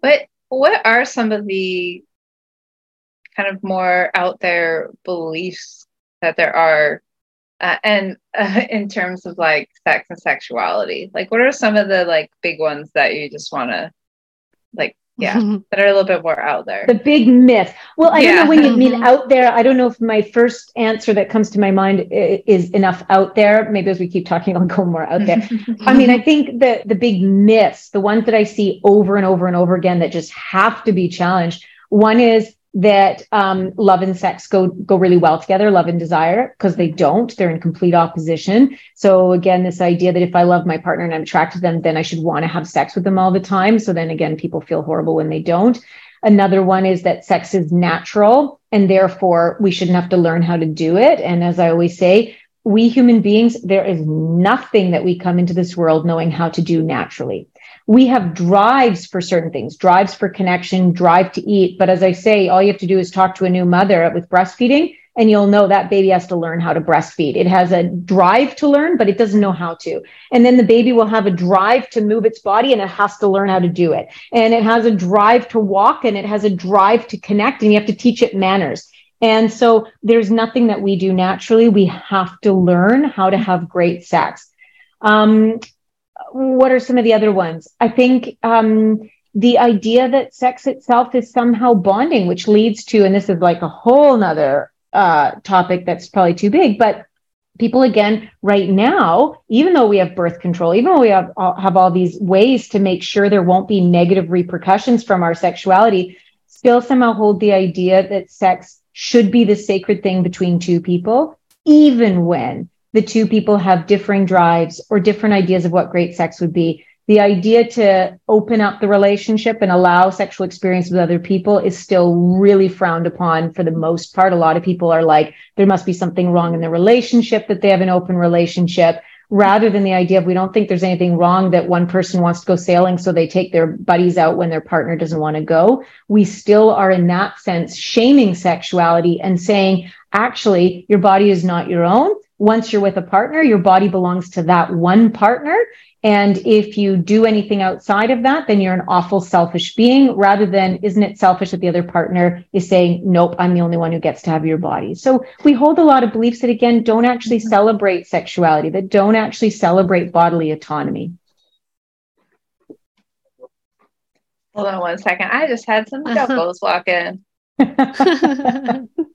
What what are some of the kind of more out there beliefs that there are uh, and uh, in terms of like sex and sexuality. Like what are some of the like big ones that you just want to like yeah that are a little bit more out there? The big myth. Well i yeah. don't know when you mean out there. I don't know if my first answer that comes to my mind is enough out there. Maybe as we keep talking i'll go more out there. I mean i think the the big myths the ones that i see over and over and over again that just have to be challenged one is that um, love and sex go go really well together, love and desire, because they don't. They're in complete opposition. So again, this idea that if I love my partner and I'm attracted to them, then I should want to have sex with them all the time. So then again, people feel horrible when they don't. Another one is that sex is natural and therefore we shouldn't have to learn how to do it. And as I always say, we human beings, there is nothing that we come into this world knowing how to do naturally we have drives for certain things, drives for connection, drive to eat. But as I say, all you have to do is talk to a new mother with breastfeeding and you'll know that baby has to learn how to breastfeed. It has a drive to learn, but it doesn't know how to. And then the baby will have a drive to move its body and it has to learn how to do it. And it has a drive to walk and it has a drive to connect and you have to teach it manners. And so there's nothing that we do naturally. We have to learn how to have great sex. Um, what are some of the other ones? I think um, the idea that sex itself is somehow bonding, which leads to, and this is like a whole nother uh, topic that's probably too big, but people again right now even though we have birth control even though we have, have all these ways to make sure there won't be negative repercussions from our sexuality still somehow hold the idea that sex should be the sacred thing between two people even when the two people have differing drives or different ideas of what great sex would be. the idea to open up the relationship and allow sexual experience with other people is still really frowned upon for the most part. A lot of people are like, there must be something wrong in the relationship that they have an open relationship rather than the idea of we don't think there's anything wrong that one person wants to go sailing so they take their buddies out when their partner doesn't want to go we still are in that sense shaming sexuality and saying actually your body is not your own once you're with a partner your body belongs to that one partner and if you do anything outside of that, then you're an awful selfish being rather than, isn't it selfish that the other partner is saying, nope, I'm the only one who gets to have your body. So we hold a lot of beliefs that again, don't actually celebrate sexuality, that don't actually celebrate bodily autonomy. Hold on one second. I just had some duckos walk in.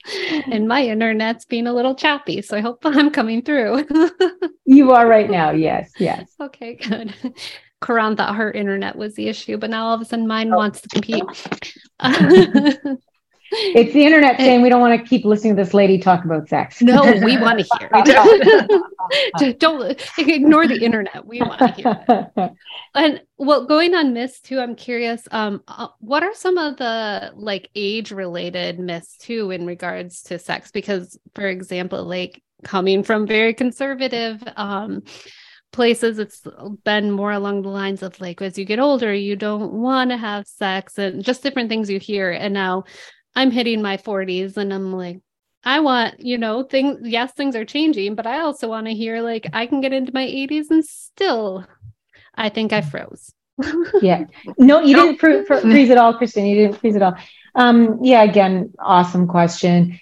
and my internet's being a little choppy, so I hope I'm coming through. you are right now. Yes, yes. Okay, good. Caron thought her internet was the issue, but now all of a sudden mine oh. wants to compete. It's the internet saying we don't want to keep listening to this lady talk about sex. No, we want to hear. don't ignore the internet. We want to hear. And well, going on myths too, I'm curious. Um, uh, what are some of the like age related myths too in regards to sex? Because, for example, like coming from very conservative um places it's been more along the lines of like as you get older you don't want to have sex and just different things you hear and now I'm hitting my 40s and I'm like, I want, you know, things, yes, things are changing, but I also want to hear like I can get into my 80s and still, I think I froze. yeah. No, you didn't fr- fr- freeze at all, Kristen. You didn't freeze at all. Um, yeah, again, awesome question.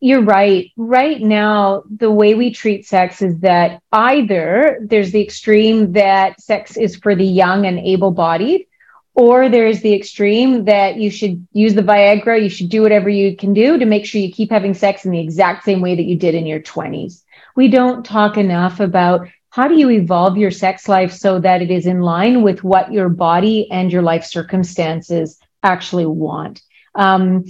You're right. Right now, the way we treat sex is that either there's the extreme that sex is for the young and able bodied, or there's the extreme that you should use the Viagra, you should do whatever you can do to make sure you keep having sex in the exact same way that you did in your 20s. We don't talk enough about how do you evolve your sex life so that it is in line with what your body and your life circumstances actually want. Um,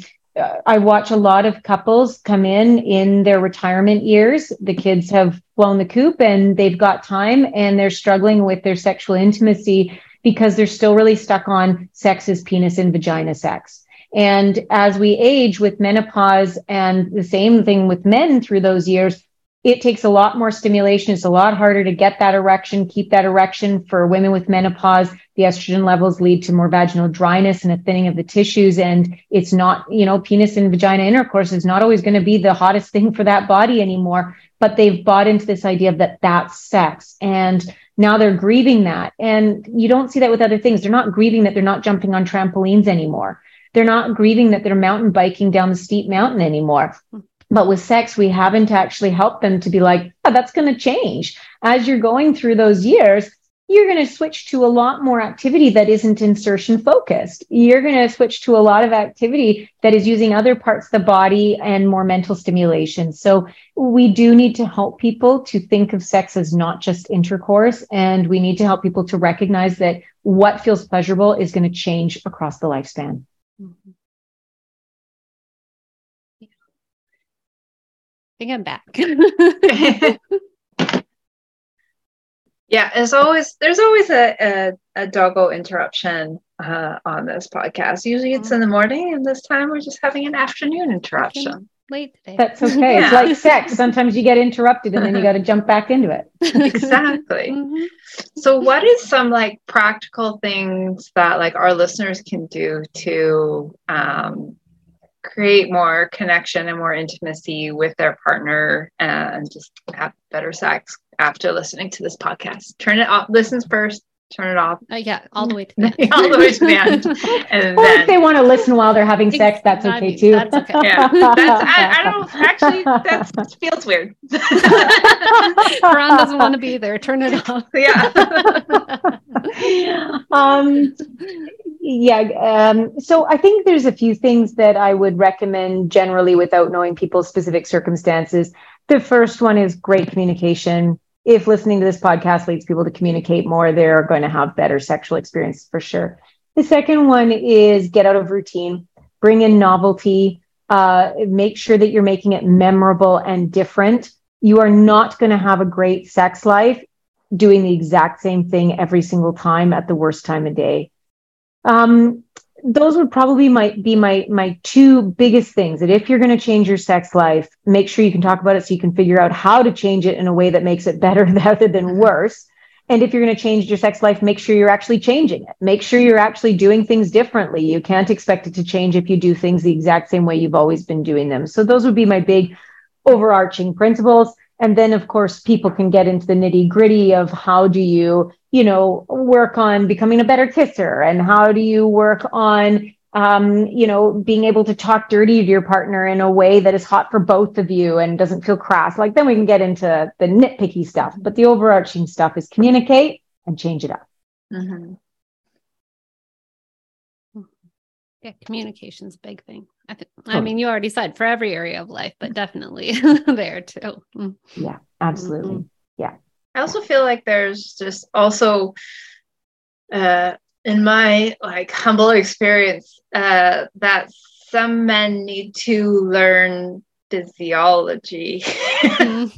I watch a lot of couples come in in their retirement years. The kids have blown the coop and they've got time and they're struggling with their sexual intimacy because they're still really stuck on sex is penis and vagina sex. And as we age with menopause and the same thing with men through those years, it takes a lot more stimulation. It's a lot harder to get that erection, keep that erection for women with menopause. The estrogen levels lead to more vaginal dryness and a thinning of the tissues. And it's not, you know, penis and vagina intercourse is not always going to be the hottest thing for that body anymore. But they've bought into this idea that that's sex. And now they're grieving that. And you don't see that with other things. They're not grieving that they're not jumping on trampolines anymore. They're not grieving that they're mountain biking down the steep mountain anymore. Hmm. But with sex, we haven't actually helped them to be like, oh, that's going to change. As you're going through those years, you're going to switch to a lot more activity that isn't insertion focused. You're going to switch to a lot of activity that is using other parts of the body and more mental stimulation. So we do need to help people to think of sex as not just intercourse. And we need to help people to recognize that what feels pleasurable is going to change across the lifespan. Mm-hmm. Think I'm back. Yeah, there's always there's always a, a, a doggo interruption uh, on this podcast. Usually it's in the morning, and this time we're just having an afternoon interruption. Late today. That's okay. Yeah. It's like sex. Sometimes you get interrupted, and then you got to jump back into it. exactly. mm-hmm. So, what is some like practical things that like our listeners can do to um, create more connection and more intimacy with their partner and just have better sex after listening to this podcast. Turn it off, listens first, turn it off. Uh, yeah, all the way to the end. all the way to the end. And or then, if they want to listen while they're having sex, that's okay too. That's okay. Yeah, that's, I, I, don't actually. That feels weird. Ron doesn't want to be there. Turn it off. Yeah. um, yeah. Um, so I think there's a few things that I would recommend generally without knowing people's specific circumstances. The first one is great communication if listening to this podcast leads people to communicate more, they're going to have better sexual experiences for sure. The second one is get out of routine, bring in novelty, uh, make sure that you're making it memorable and different. You are not going to have a great sex life doing the exact same thing every single time at the worst time of day. Um, those would probably might be my my two biggest things that if you're going to change your sex life make sure you can talk about it so you can figure out how to change it in a way that makes it better rather than worse. And if you're going to change your sex life make sure you're actually changing it. Make sure you're actually doing things differently. You can't expect it to change if you do things the exact same way you've always been doing them. So those would be my big overarching principles and then of course people can get into the nitty gritty of how do you you know, work on becoming a better kisser and how do you work on, um, you know, being able to talk dirty to your partner in a way that is hot for both of you and doesn't feel crass. Like then we can get into the nitpicky stuff, but the overarching stuff is communicate and change it up. Mm-hmm. Yeah, communication's a big thing. I think. I mean, you already said for every area of life, but definitely there too. Mm. Yeah, absolutely. Mm-hmm. Yeah. I also feel like there's just also, uh, in my like humble experience, uh, that some men need to learn physiology. and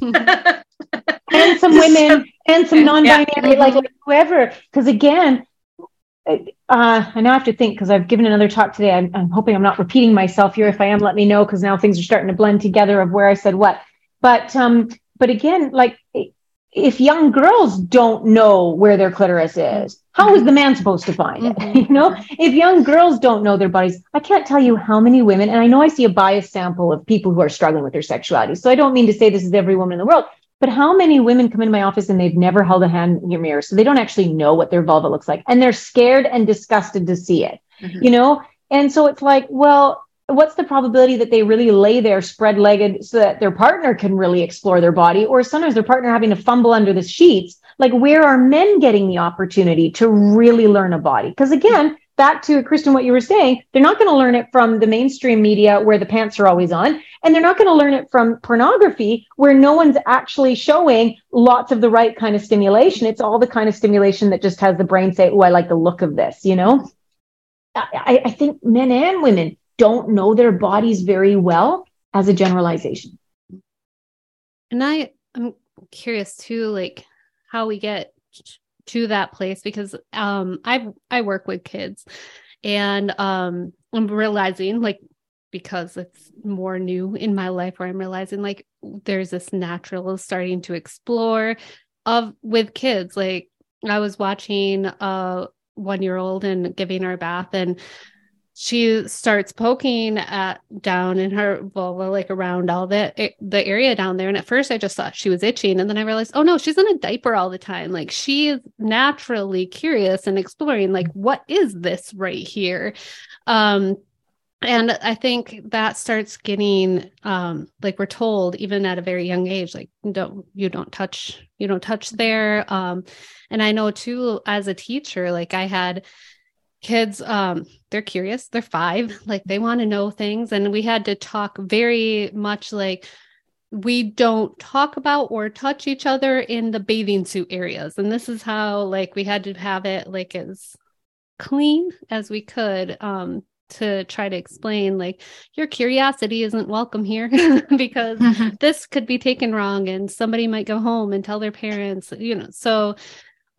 some women and some non-binary, yeah. like, like whoever. Because again, uh, I now have to think because I've given another talk today. I'm, I'm, hoping I'm not repeating myself here. If I am, let me know because now things are starting to blend together of where I said what. But um, but again, like if young girls don't know where their clitoris is, how is the man supposed to find it? Mm-hmm. you know, if young girls don't know their bodies, I can't tell you how many women, and I know I see a biased sample of people who are struggling with their sexuality. So I don't mean to say this is every woman in the world, but how many women come into my office and they've never held a hand in your mirror? So they don't actually know what their vulva looks like and they're scared and disgusted to see it, mm-hmm. you know? And so it's like, well, what's the probability that they really lay there spread legged so that their partner can really explore their body or sometimes their partner having to fumble under the sheets like where are men getting the opportunity to really learn a body because again back to kristen what you were saying they're not going to learn it from the mainstream media where the pants are always on and they're not going to learn it from pornography where no one's actually showing lots of the right kind of stimulation it's all the kind of stimulation that just has the brain say oh i like the look of this you know I, I think men and women don't know their bodies very well as a generalization. And I I'm curious too, like how we get to that place because um I I work with kids and um I'm realizing like because it's more new in my life where I'm realizing like there's this natural starting to explore of with kids. Like I was watching a one year old and giving her a bath and she starts poking at down in her vulva, like around all the the area down there. And at first, I just thought she was itching, and then I realized, oh no, she's in a diaper all the time. Like she is naturally curious and exploring, like what is this right here? Um, and I think that starts getting um, like we're told even at a very young age, like don't you don't touch you don't touch there. Um, and I know too as a teacher, like I had kids um they're curious they're five like they want to know things and we had to talk very much like we don't talk about or touch each other in the bathing suit areas and this is how like we had to have it like as clean as we could um to try to explain like your curiosity isn't welcome here because mm-hmm. this could be taken wrong and somebody might go home and tell their parents you know so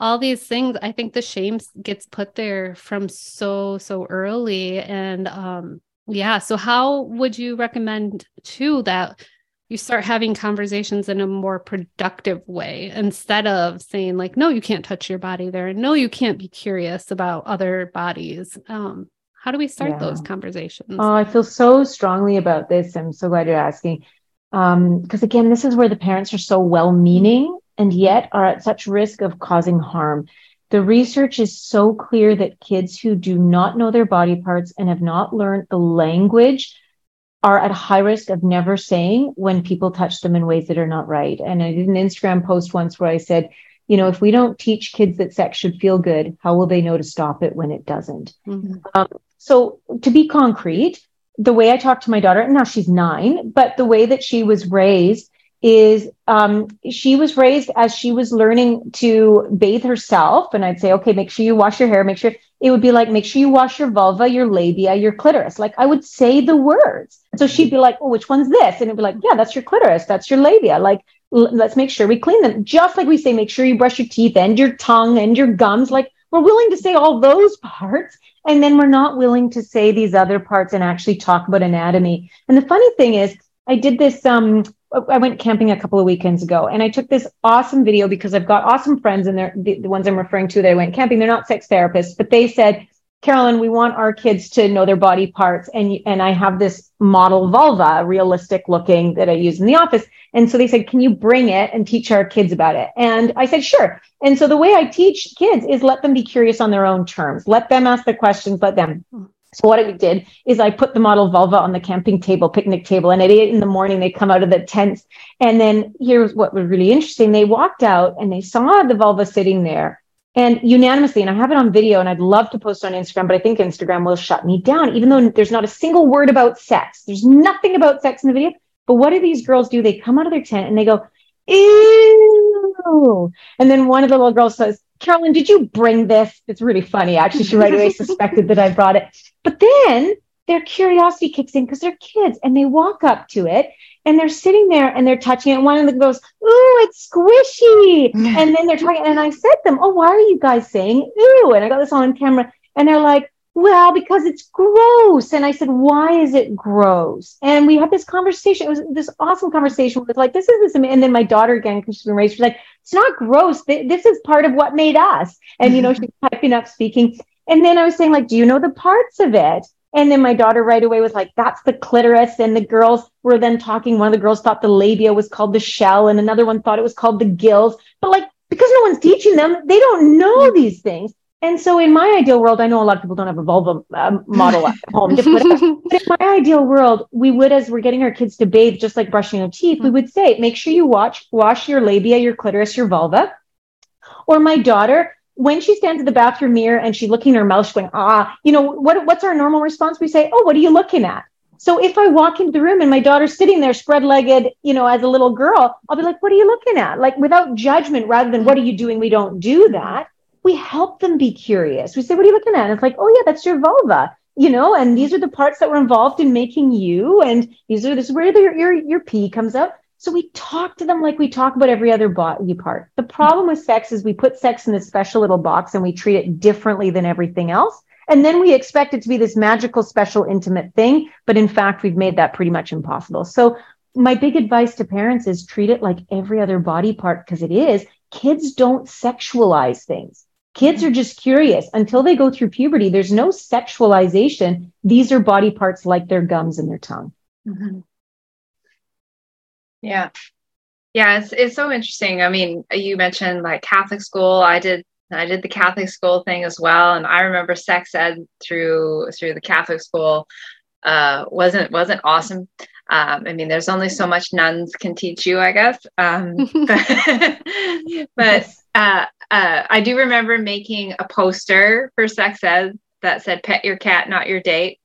all these things i think the shame gets put there from so so early and um yeah so how would you recommend too that you start having conversations in a more productive way instead of saying like no you can't touch your body there. And no you can't be curious about other bodies. Um how do we start yeah. those conversations? Oh i feel so strongly about this. I'm so glad you're asking. Um because again this is where the parents are so well meaning and yet are at such risk of causing harm. The research is so clear that kids who do not know their body parts and have not learned the language are at high risk of never saying when people touch them in ways that are not right. And I did an Instagram post once where I said, you know, if we don't teach kids that sex should feel good, how will they know to stop it when it doesn't? Mm-hmm. Um, so, to be concrete, the way I talk to my daughter, now she's nine, but the way that she was raised is um, she was raised as she was learning to bathe herself. And I'd say, okay, make sure you wash your hair, make sure it would be like, make sure you wash your vulva, your labia, your clitoris. Like I would say the words. So she'd be like, oh, which one's this? And it'd be like, yeah, that's your clitoris, that's your labia. Like let's make sure we clean them. Just like we say, make sure you brush your teeth and your tongue and your gums. Like we're willing to say all those parts. And then we're not willing to say these other parts and actually talk about anatomy. And the funny thing is, I did this, um, I went camping a couple of weekends ago and I took this awesome video because I've got awesome friends and they're the, the ones I'm referring to that I went camping. They're not sex therapists, but they said, Carolin, we want our kids to know their body parts. And, and I have this model vulva, realistic looking that I use in the office. And so they said, can you bring it and teach our kids about it? And I said, sure. And so the way I teach kids is let them be curious on their own terms. Let them ask the questions, let them. So what I did is I put the model vulva on the camping table, picnic table, and at eight in the morning they come out of the tents. And then here's what was really interesting. They walked out and they saw the vulva sitting there and unanimously, and I have it on video and I'd love to post on Instagram, but I think Instagram will shut me down, even though there's not a single word about sex. There's nothing about sex in the video. But what do these girls do? They come out of their tent and they go, ew. And then one of the little girls says, Carolin, did you bring this? It's really funny. Actually, she right away suspected that I brought it. But then their curiosity kicks in because they're kids and they walk up to it and they're sitting there and they're touching it. And one of them goes, Ooh, it's squishy. and then they're talking. And I said to them, Oh, why are you guys saying ooh? And I got this on camera. And they're like, Well, because it's gross. And I said, Why is it gross? And we had this conversation. It was this awesome conversation with like, this is this. And then my daughter again, because she's been raised, she's like, It's not gross. This is part of what made us. And, you know, she's typing up, speaking. And then I was saying, like, do you know the parts of it? And then my daughter right away was like, that's the clitoris. And the girls were then talking. One of the girls thought the labia was called the shell, and another one thought it was called the gills. But like, because no one's teaching them, they don't know these things. And so in my ideal world, I know a lot of people don't have a vulva uh, model at home. but in my ideal world, we would, as we're getting our kids to bathe, just like brushing their teeth, we would say, make sure you watch, wash your labia, your clitoris, your vulva. Or my daughter, when she stands at the bathroom mirror and she's looking in her mouth, she's going, ah, you know, what, what's our normal response? We say, oh, what are you looking at? So if I walk into the room and my daughter's sitting there spread legged, you know, as a little girl, I'll be like, what are you looking at? Like without judgment, rather than what are you doing? We don't do that. We help them be curious. We say, what are you looking at? And it's like, oh yeah, that's your vulva, you know, and these are the parts that were involved in making you. And these are, this is where your, your, your pee comes out. So we talk to them like we talk about every other body part. The problem with sex is we put sex in this special little box and we treat it differently than everything else. And then we expect it to be this magical, special, intimate thing. But in fact, we've made that pretty much impossible. So my big advice to parents is treat it like every other body part because it is. Kids don't sexualize things. Kids are just curious until they go through puberty. There's no sexualization. These are body parts like their gums and their tongue. Mm-hmm. Yeah. Yeah, it's it's so interesting. I mean, you mentioned like Catholic school. I did I did the Catholic school thing as well, and I remember sex ed through through the Catholic school uh, wasn't wasn't awesome. Um, I mean, there's only so much nuns can teach you, I guess. Um, but, but uh, uh, I do remember making a poster for sex ed that said "Pet your cat, not your date."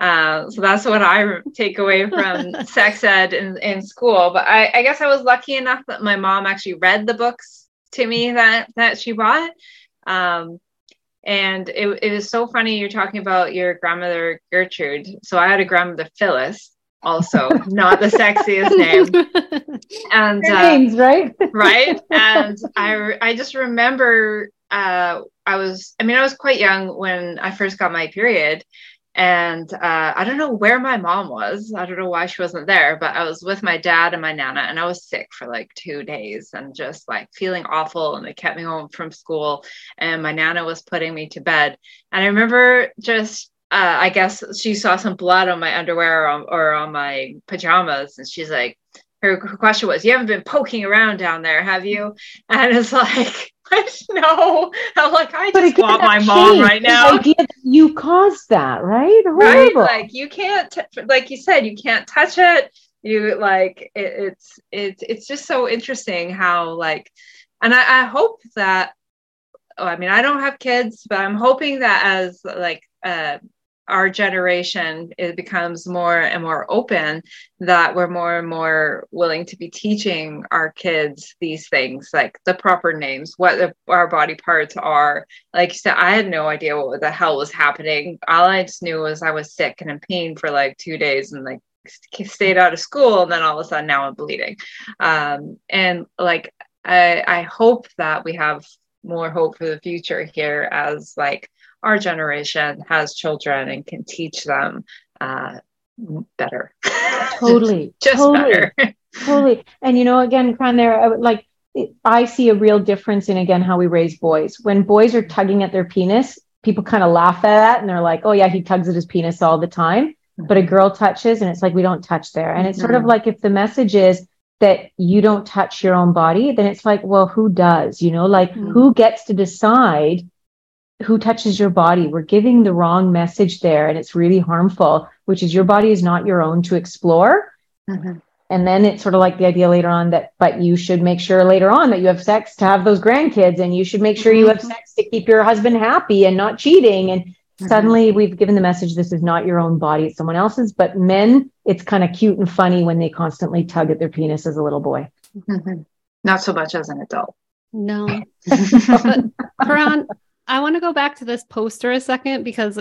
Uh, so that's what I take away from sex ed in, in school. But I, I, guess I was lucky enough that my mom actually read the books to me that that she bought. Um, and it, it was so funny you're talking about your grandmother Gertrude. So I had a grandmother Phyllis, also not the sexiest name. And uh, names, right? right. And I I just remember uh, I was I mean I was quite young when I first got my period and uh, I don't know where my mom was. I don't know why she wasn't there, but I was with my dad and my nana, and I was sick for like two days and just like feeling awful. And they kept me home from school, and my nana was putting me to bed. And I remember just, uh, I guess she saw some blood on my underwear or on, or on my pajamas, and she's like, her, her question was, "You haven't been poking around down there, have you?" And it's like no, I'm like, I just want my mom right now. you caused that, right? Horrible. Right? Like you can't, t- like you said, you can't touch it. You like it, it's it's it's just so interesting how like, and I, I hope that. Oh, I mean, I don't have kids, but I'm hoping that as like uh, our generation it becomes more and more open that we're more and more willing to be teaching our kids these things like the proper names what the, our body parts are like you said i had no idea what the hell was happening all i just knew was i was sick and in pain for like two days and like stayed out of school and then all of a sudden now I'm bleeding. Um, and like I, I hope that we have more hope for the future here as like our generation has children and can teach them uh, better. Totally. Just totally, better. totally. And you know, again, Caron, there, I would like, I see a real difference in again how we raise boys. When boys are tugging at their penis, people kind of laugh at that and they're like, "Oh yeah, he tugs at his penis all the time." But a girl touches, and it's like we don't touch there. And it's sort of Mhm. like if the message is that you don't touch your own body, then it's like, well, who does? You know, like Mhm. who gets to decide who touches your body? We're giving the wrong message there, and it's really harmful. Which is your body is not your own to explore. Mhm. And then it's sort of like the idea later on that, but you should make sure later on that you have sex to have those grandkids, and you should make sure you have Mhm. sex to keep your husband happy and not cheating. And Mhm. suddenly we've given the message this is not your own body, it's someone else's. But men, it's kind of cute and funny when they constantly tug at their penis as a little boy. Mhm. Not so much as an adult. No. But Caron, I want to go back to this poster a second because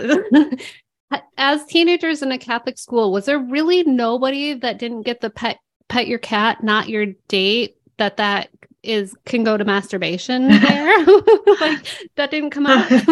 as teenagers in a Catholic school, was there really nobody that didn't get the pet pet your cat, not your date, that that is can go to masturbation there? like that didn't come out. Honestly,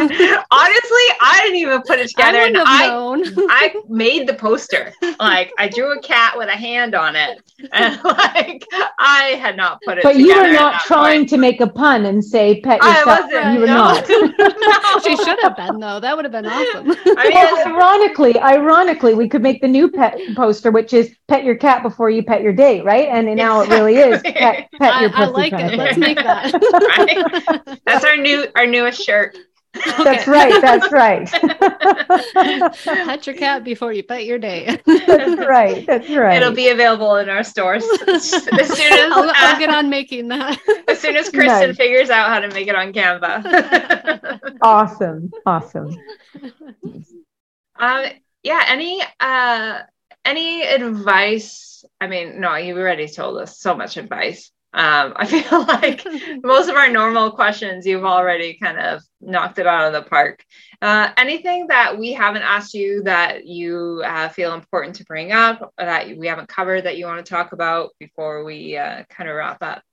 I didn't even put it together, I and I. I made the poster. Like I drew a cat with a hand on it, and like I had not put it. But you were not trying point. to make a pun and say pet I yourself. wasn't. You were no. not. No. she should have been though. That would have been awesome. I mean, Well, ironically, ironically, we could make the new pet poster, which is pet your cat before you pet your date, right? And now it really is pet, pet I, your I pussy like kind of it. Let's make that. Right? That's our new our newest shirt. That's right. That's right. Pet your cat before you pet your date. that's right. That's right. It'll be available in our stores as soon as I'll, uh, I'll get on making that. as soon as Kristen Nice. figures out how to make it on Canva. awesome. Awesome. um, yeah. Any uh, any advice? I mean, no, you already told us so much advice. Um, I feel like most of our normal questions you've already kind of knocked it out of the park. Uh, anything that we haven't asked you that you uh, feel important to bring up or that we haven't covered that you want to talk about before we uh, kind of wrap up?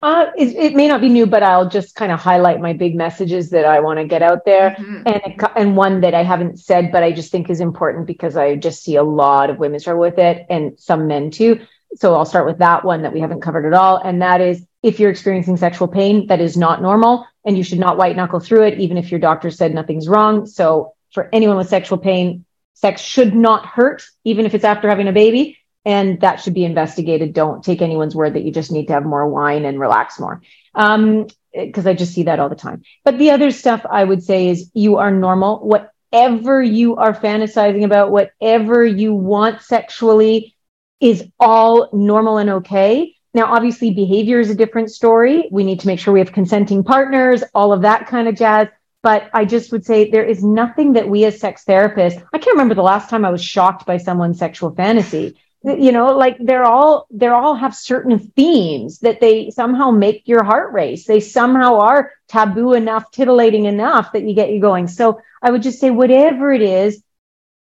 Uh, it, it may not be new, but I'll just kind of highlight my big messages that I want to get out there. Mhm. and and one that I haven't said, but I just think is important because I just see a lot of women struggle with it, and some men too. So I'll start with that one that we haven't covered at all, and that is if you're experiencing sexual pain, that is not normal, and you should not white knuckle through it, even if your doctor said nothing's wrong. So for anyone with sexual pain, sex should not hurt, even if it's after having a baby, and that should be investigated. Don't take anyone's word that you just need to have more wine and relax more. Um, because I just see that all the time. But the other stuff I would say is you are normal. Whatever you are fantasizing about, whatever you want sexually is all normal and okay. Now, obviously, behavior is a different story. We need to make sure we have consenting partners, all of that kind of jazz. But I just would say there is nothing that we as sex therapists, I can't remember the last time I was shocked by someone's sexual fantasy you know like they're all they're all have certain themes that they somehow make your heart race they somehow are taboo enough titillating enough that you get you going so i would just say whatever it is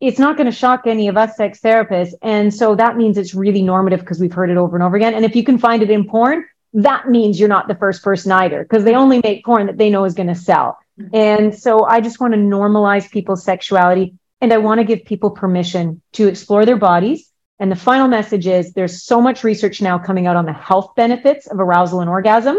it's not going to shock any of us sex therapists and so that means it's really normative because we've heard it over and over again and if you can find it in porn that means you're not the first person either because they only make porn that they know is going to sell mm-hmm. and so i just want to normalize people's sexuality and i want to give people permission to explore their bodies and the final message is there's so much research now coming out on the health benefits of arousal and orgasm.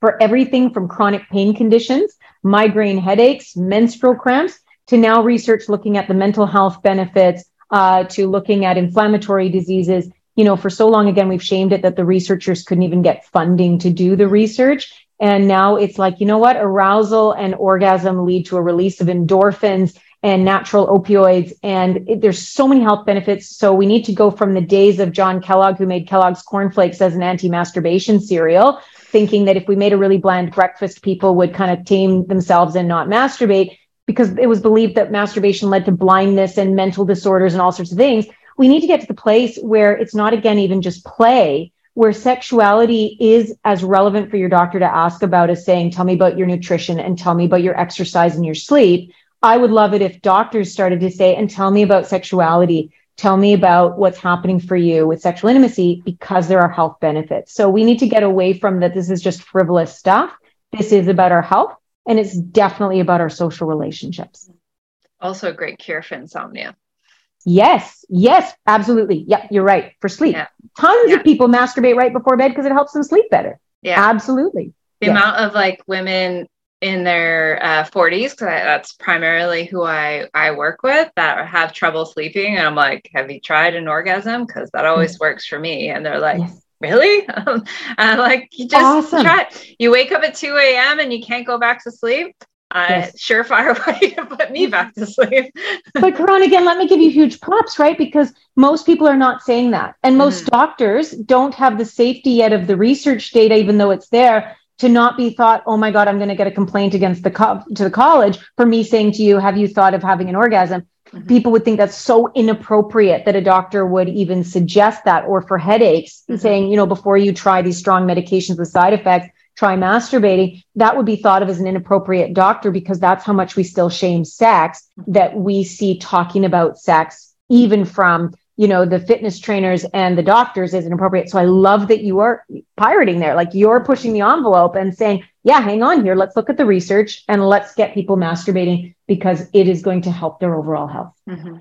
For everything from chronic pain conditions, migraine headaches, menstrual cramps, to now research looking at the mental health benefits, uh, to looking at inflammatory diseases. You know, for so long, again, we've shamed it that the researchers couldn't even get funding to do the research. And now it's like, you know what? Arousal and orgasm lead to a release of endorphins and natural opioids. And it, there's so many health benefits. So we need to go from the days of John Kellogg, who made Kellogg's cornflakes as an anti-masturbation cereal, thinking that if we made a really bland breakfast, people would kind of tame themselves and not masturbate because it was believed that masturbation led to blindness and mental disorders and all sorts of things. We need to get to the place where it's not, again, even just play, where sexuality is as relevant for your doctor to ask about as saying, tell me about your nutrition and tell me about your exercise and your sleep. I would love it if doctors started to say, and tell me about sexuality. Tell me about what's happening for you with sexual intimacy because there are health benefits. So we need to get away from that. This is just frivolous stuff. This is about our health and it's definitely about our social relationships. Also, a great cure for insomnia. Yes, yes, absolutely. Yep, you're right. For sleep. Yeah. Tons yeah. of people masturbate right before bed because it helps them sleep better. Yeah. Absolutely. The yeah. amount of like women in their uh, 40s because that's primarily who I I work with that have trouble sleeping and I'm like have you tried an orgasm because that always mm-hmm. works for me and they're like yes. Really I'm like you just awesome. try you wake up at 2 a.m and you can't go back to sleep uh, yes. surefire way to put me back to sleep. but Caron, again, let me give you huge props, right? Because most people are not saying that. And most mm-hmm. doctors don't have the safety yet of the research data, even though it's there, to not be thought, oh my God, I'm going to get a complaint against the co- to the college for me saying to you, have you thought of having an orgasm? Mm-hmm. People would think that's so inappropriate that a doctor would even suggest that, or for headaches, mm-hmm. saying, you know, before you try these strong medications with side effects, try masturbating. That would be thought of as an inappropriate doctor because that's how much we still shame sex mm-hmm. that we see talking about sex, even from you know the fitness trainers and the doctors is inappropriate. So i love that you are pirating there. Like you're pushing the envelope and saying yeah hang on here. Let's look at the research and let's get people masturbating because it is going to help their overall health. Mm-hmm.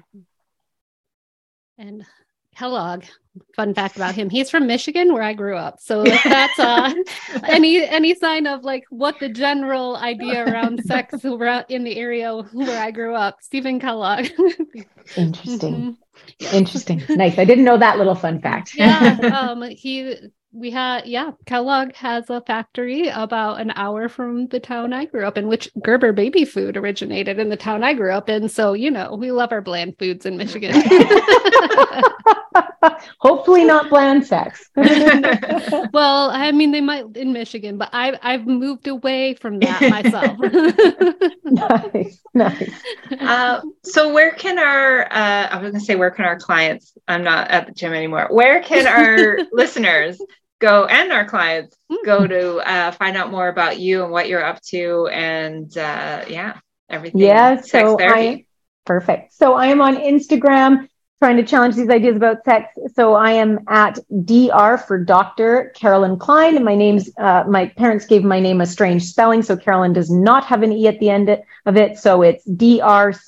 and kellogg fun fact about him. He's from michigan where i grew up. So that's uh any any sign of like what the general idea around sex in the area where i grew up stephen kellogg. Interesting. Mm-hmm. interesting. Nice. I didn't know that little fun fact. Yeah um he we had yeah kellogg has a factory about an hour from the town i grew up in which gerber baby food originated in the town i grew up in. So you know we love our bland foods in michigan. Hopefully not bland sex. Well i mean they might in michigan but i've, I've moved away from that myself. Nice nice. Uh, so where can our uh, i was going to say where can our clients i'm not at the gym anymore. Where can our listeners go and our clients go mm-hmm. to uh, find out more about you and what you're up to and uh, yeah everything yeah so I, perfect. So i am on instagram trying to challenge these ideas about sex. So i am at dr for dr carolin klein. And my name's uh, my parents gave my name a strange spelling so carolin does not have an e at the end of it. So it's d-r-c-a-r-o-l-i-n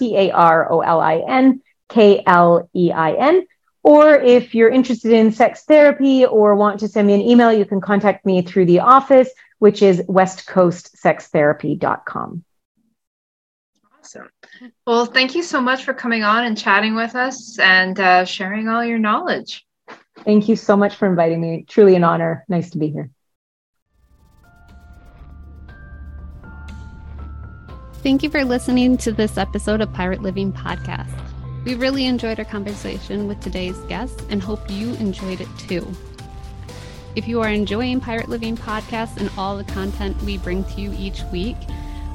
k-l-e-i-n or if you're interested in sex therapy or want to send me an email, you can contact me through the office, which is westcoastsextherapy.com. Awesome. Well, thank you so much for coming on and chatting with us and uh, sharing all your knowledge. Thank you so much for inviting me. Truly an honor. Nice to be here. Thank you for listening to this episode of Pirate Living Podcast. We really enjoyed our conversation with today's guest and hope you enjoyed it too. If you are enjoying Pirate Living Podcast and all the content we bring to you each week,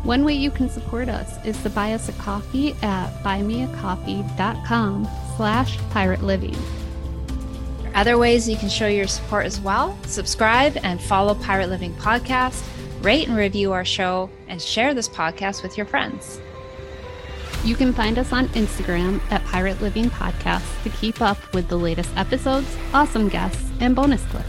one way you can support us is to buy us a coffee at buymeacoffee.com slash pirate living. Other ways you can show your support as well, subscribe and follow Pirate Living Podcast, rate and review our show, and share this podcast with your friends. You can find us on Instagram at Pirate Living Podcast to keep up with the latest episodes, awesome guests, and bonus clips.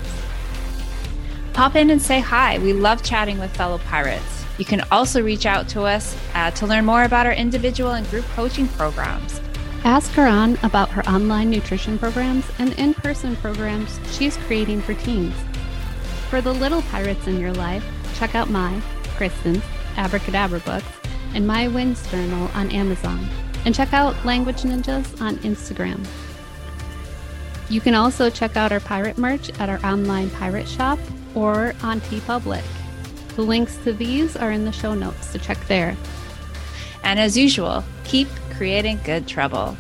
Pop in and say hi. We love chatting with fellow pirates. You can also reach out to us uh, to learn more about our individual and group coaching programs. Ask Caron about her online nutrition programs and in person programs she's creating for teens. For the little pirates in your life, check out my, Kristen's, Abracadabra books and My Wins Journal on Amazon, and check out Language Ninjas on Instagram. You can also check out our pirate merch at our online pirate shop or on TeePublic. The links to these are in the show notes, so check there. And as usual, keep creating good trouble.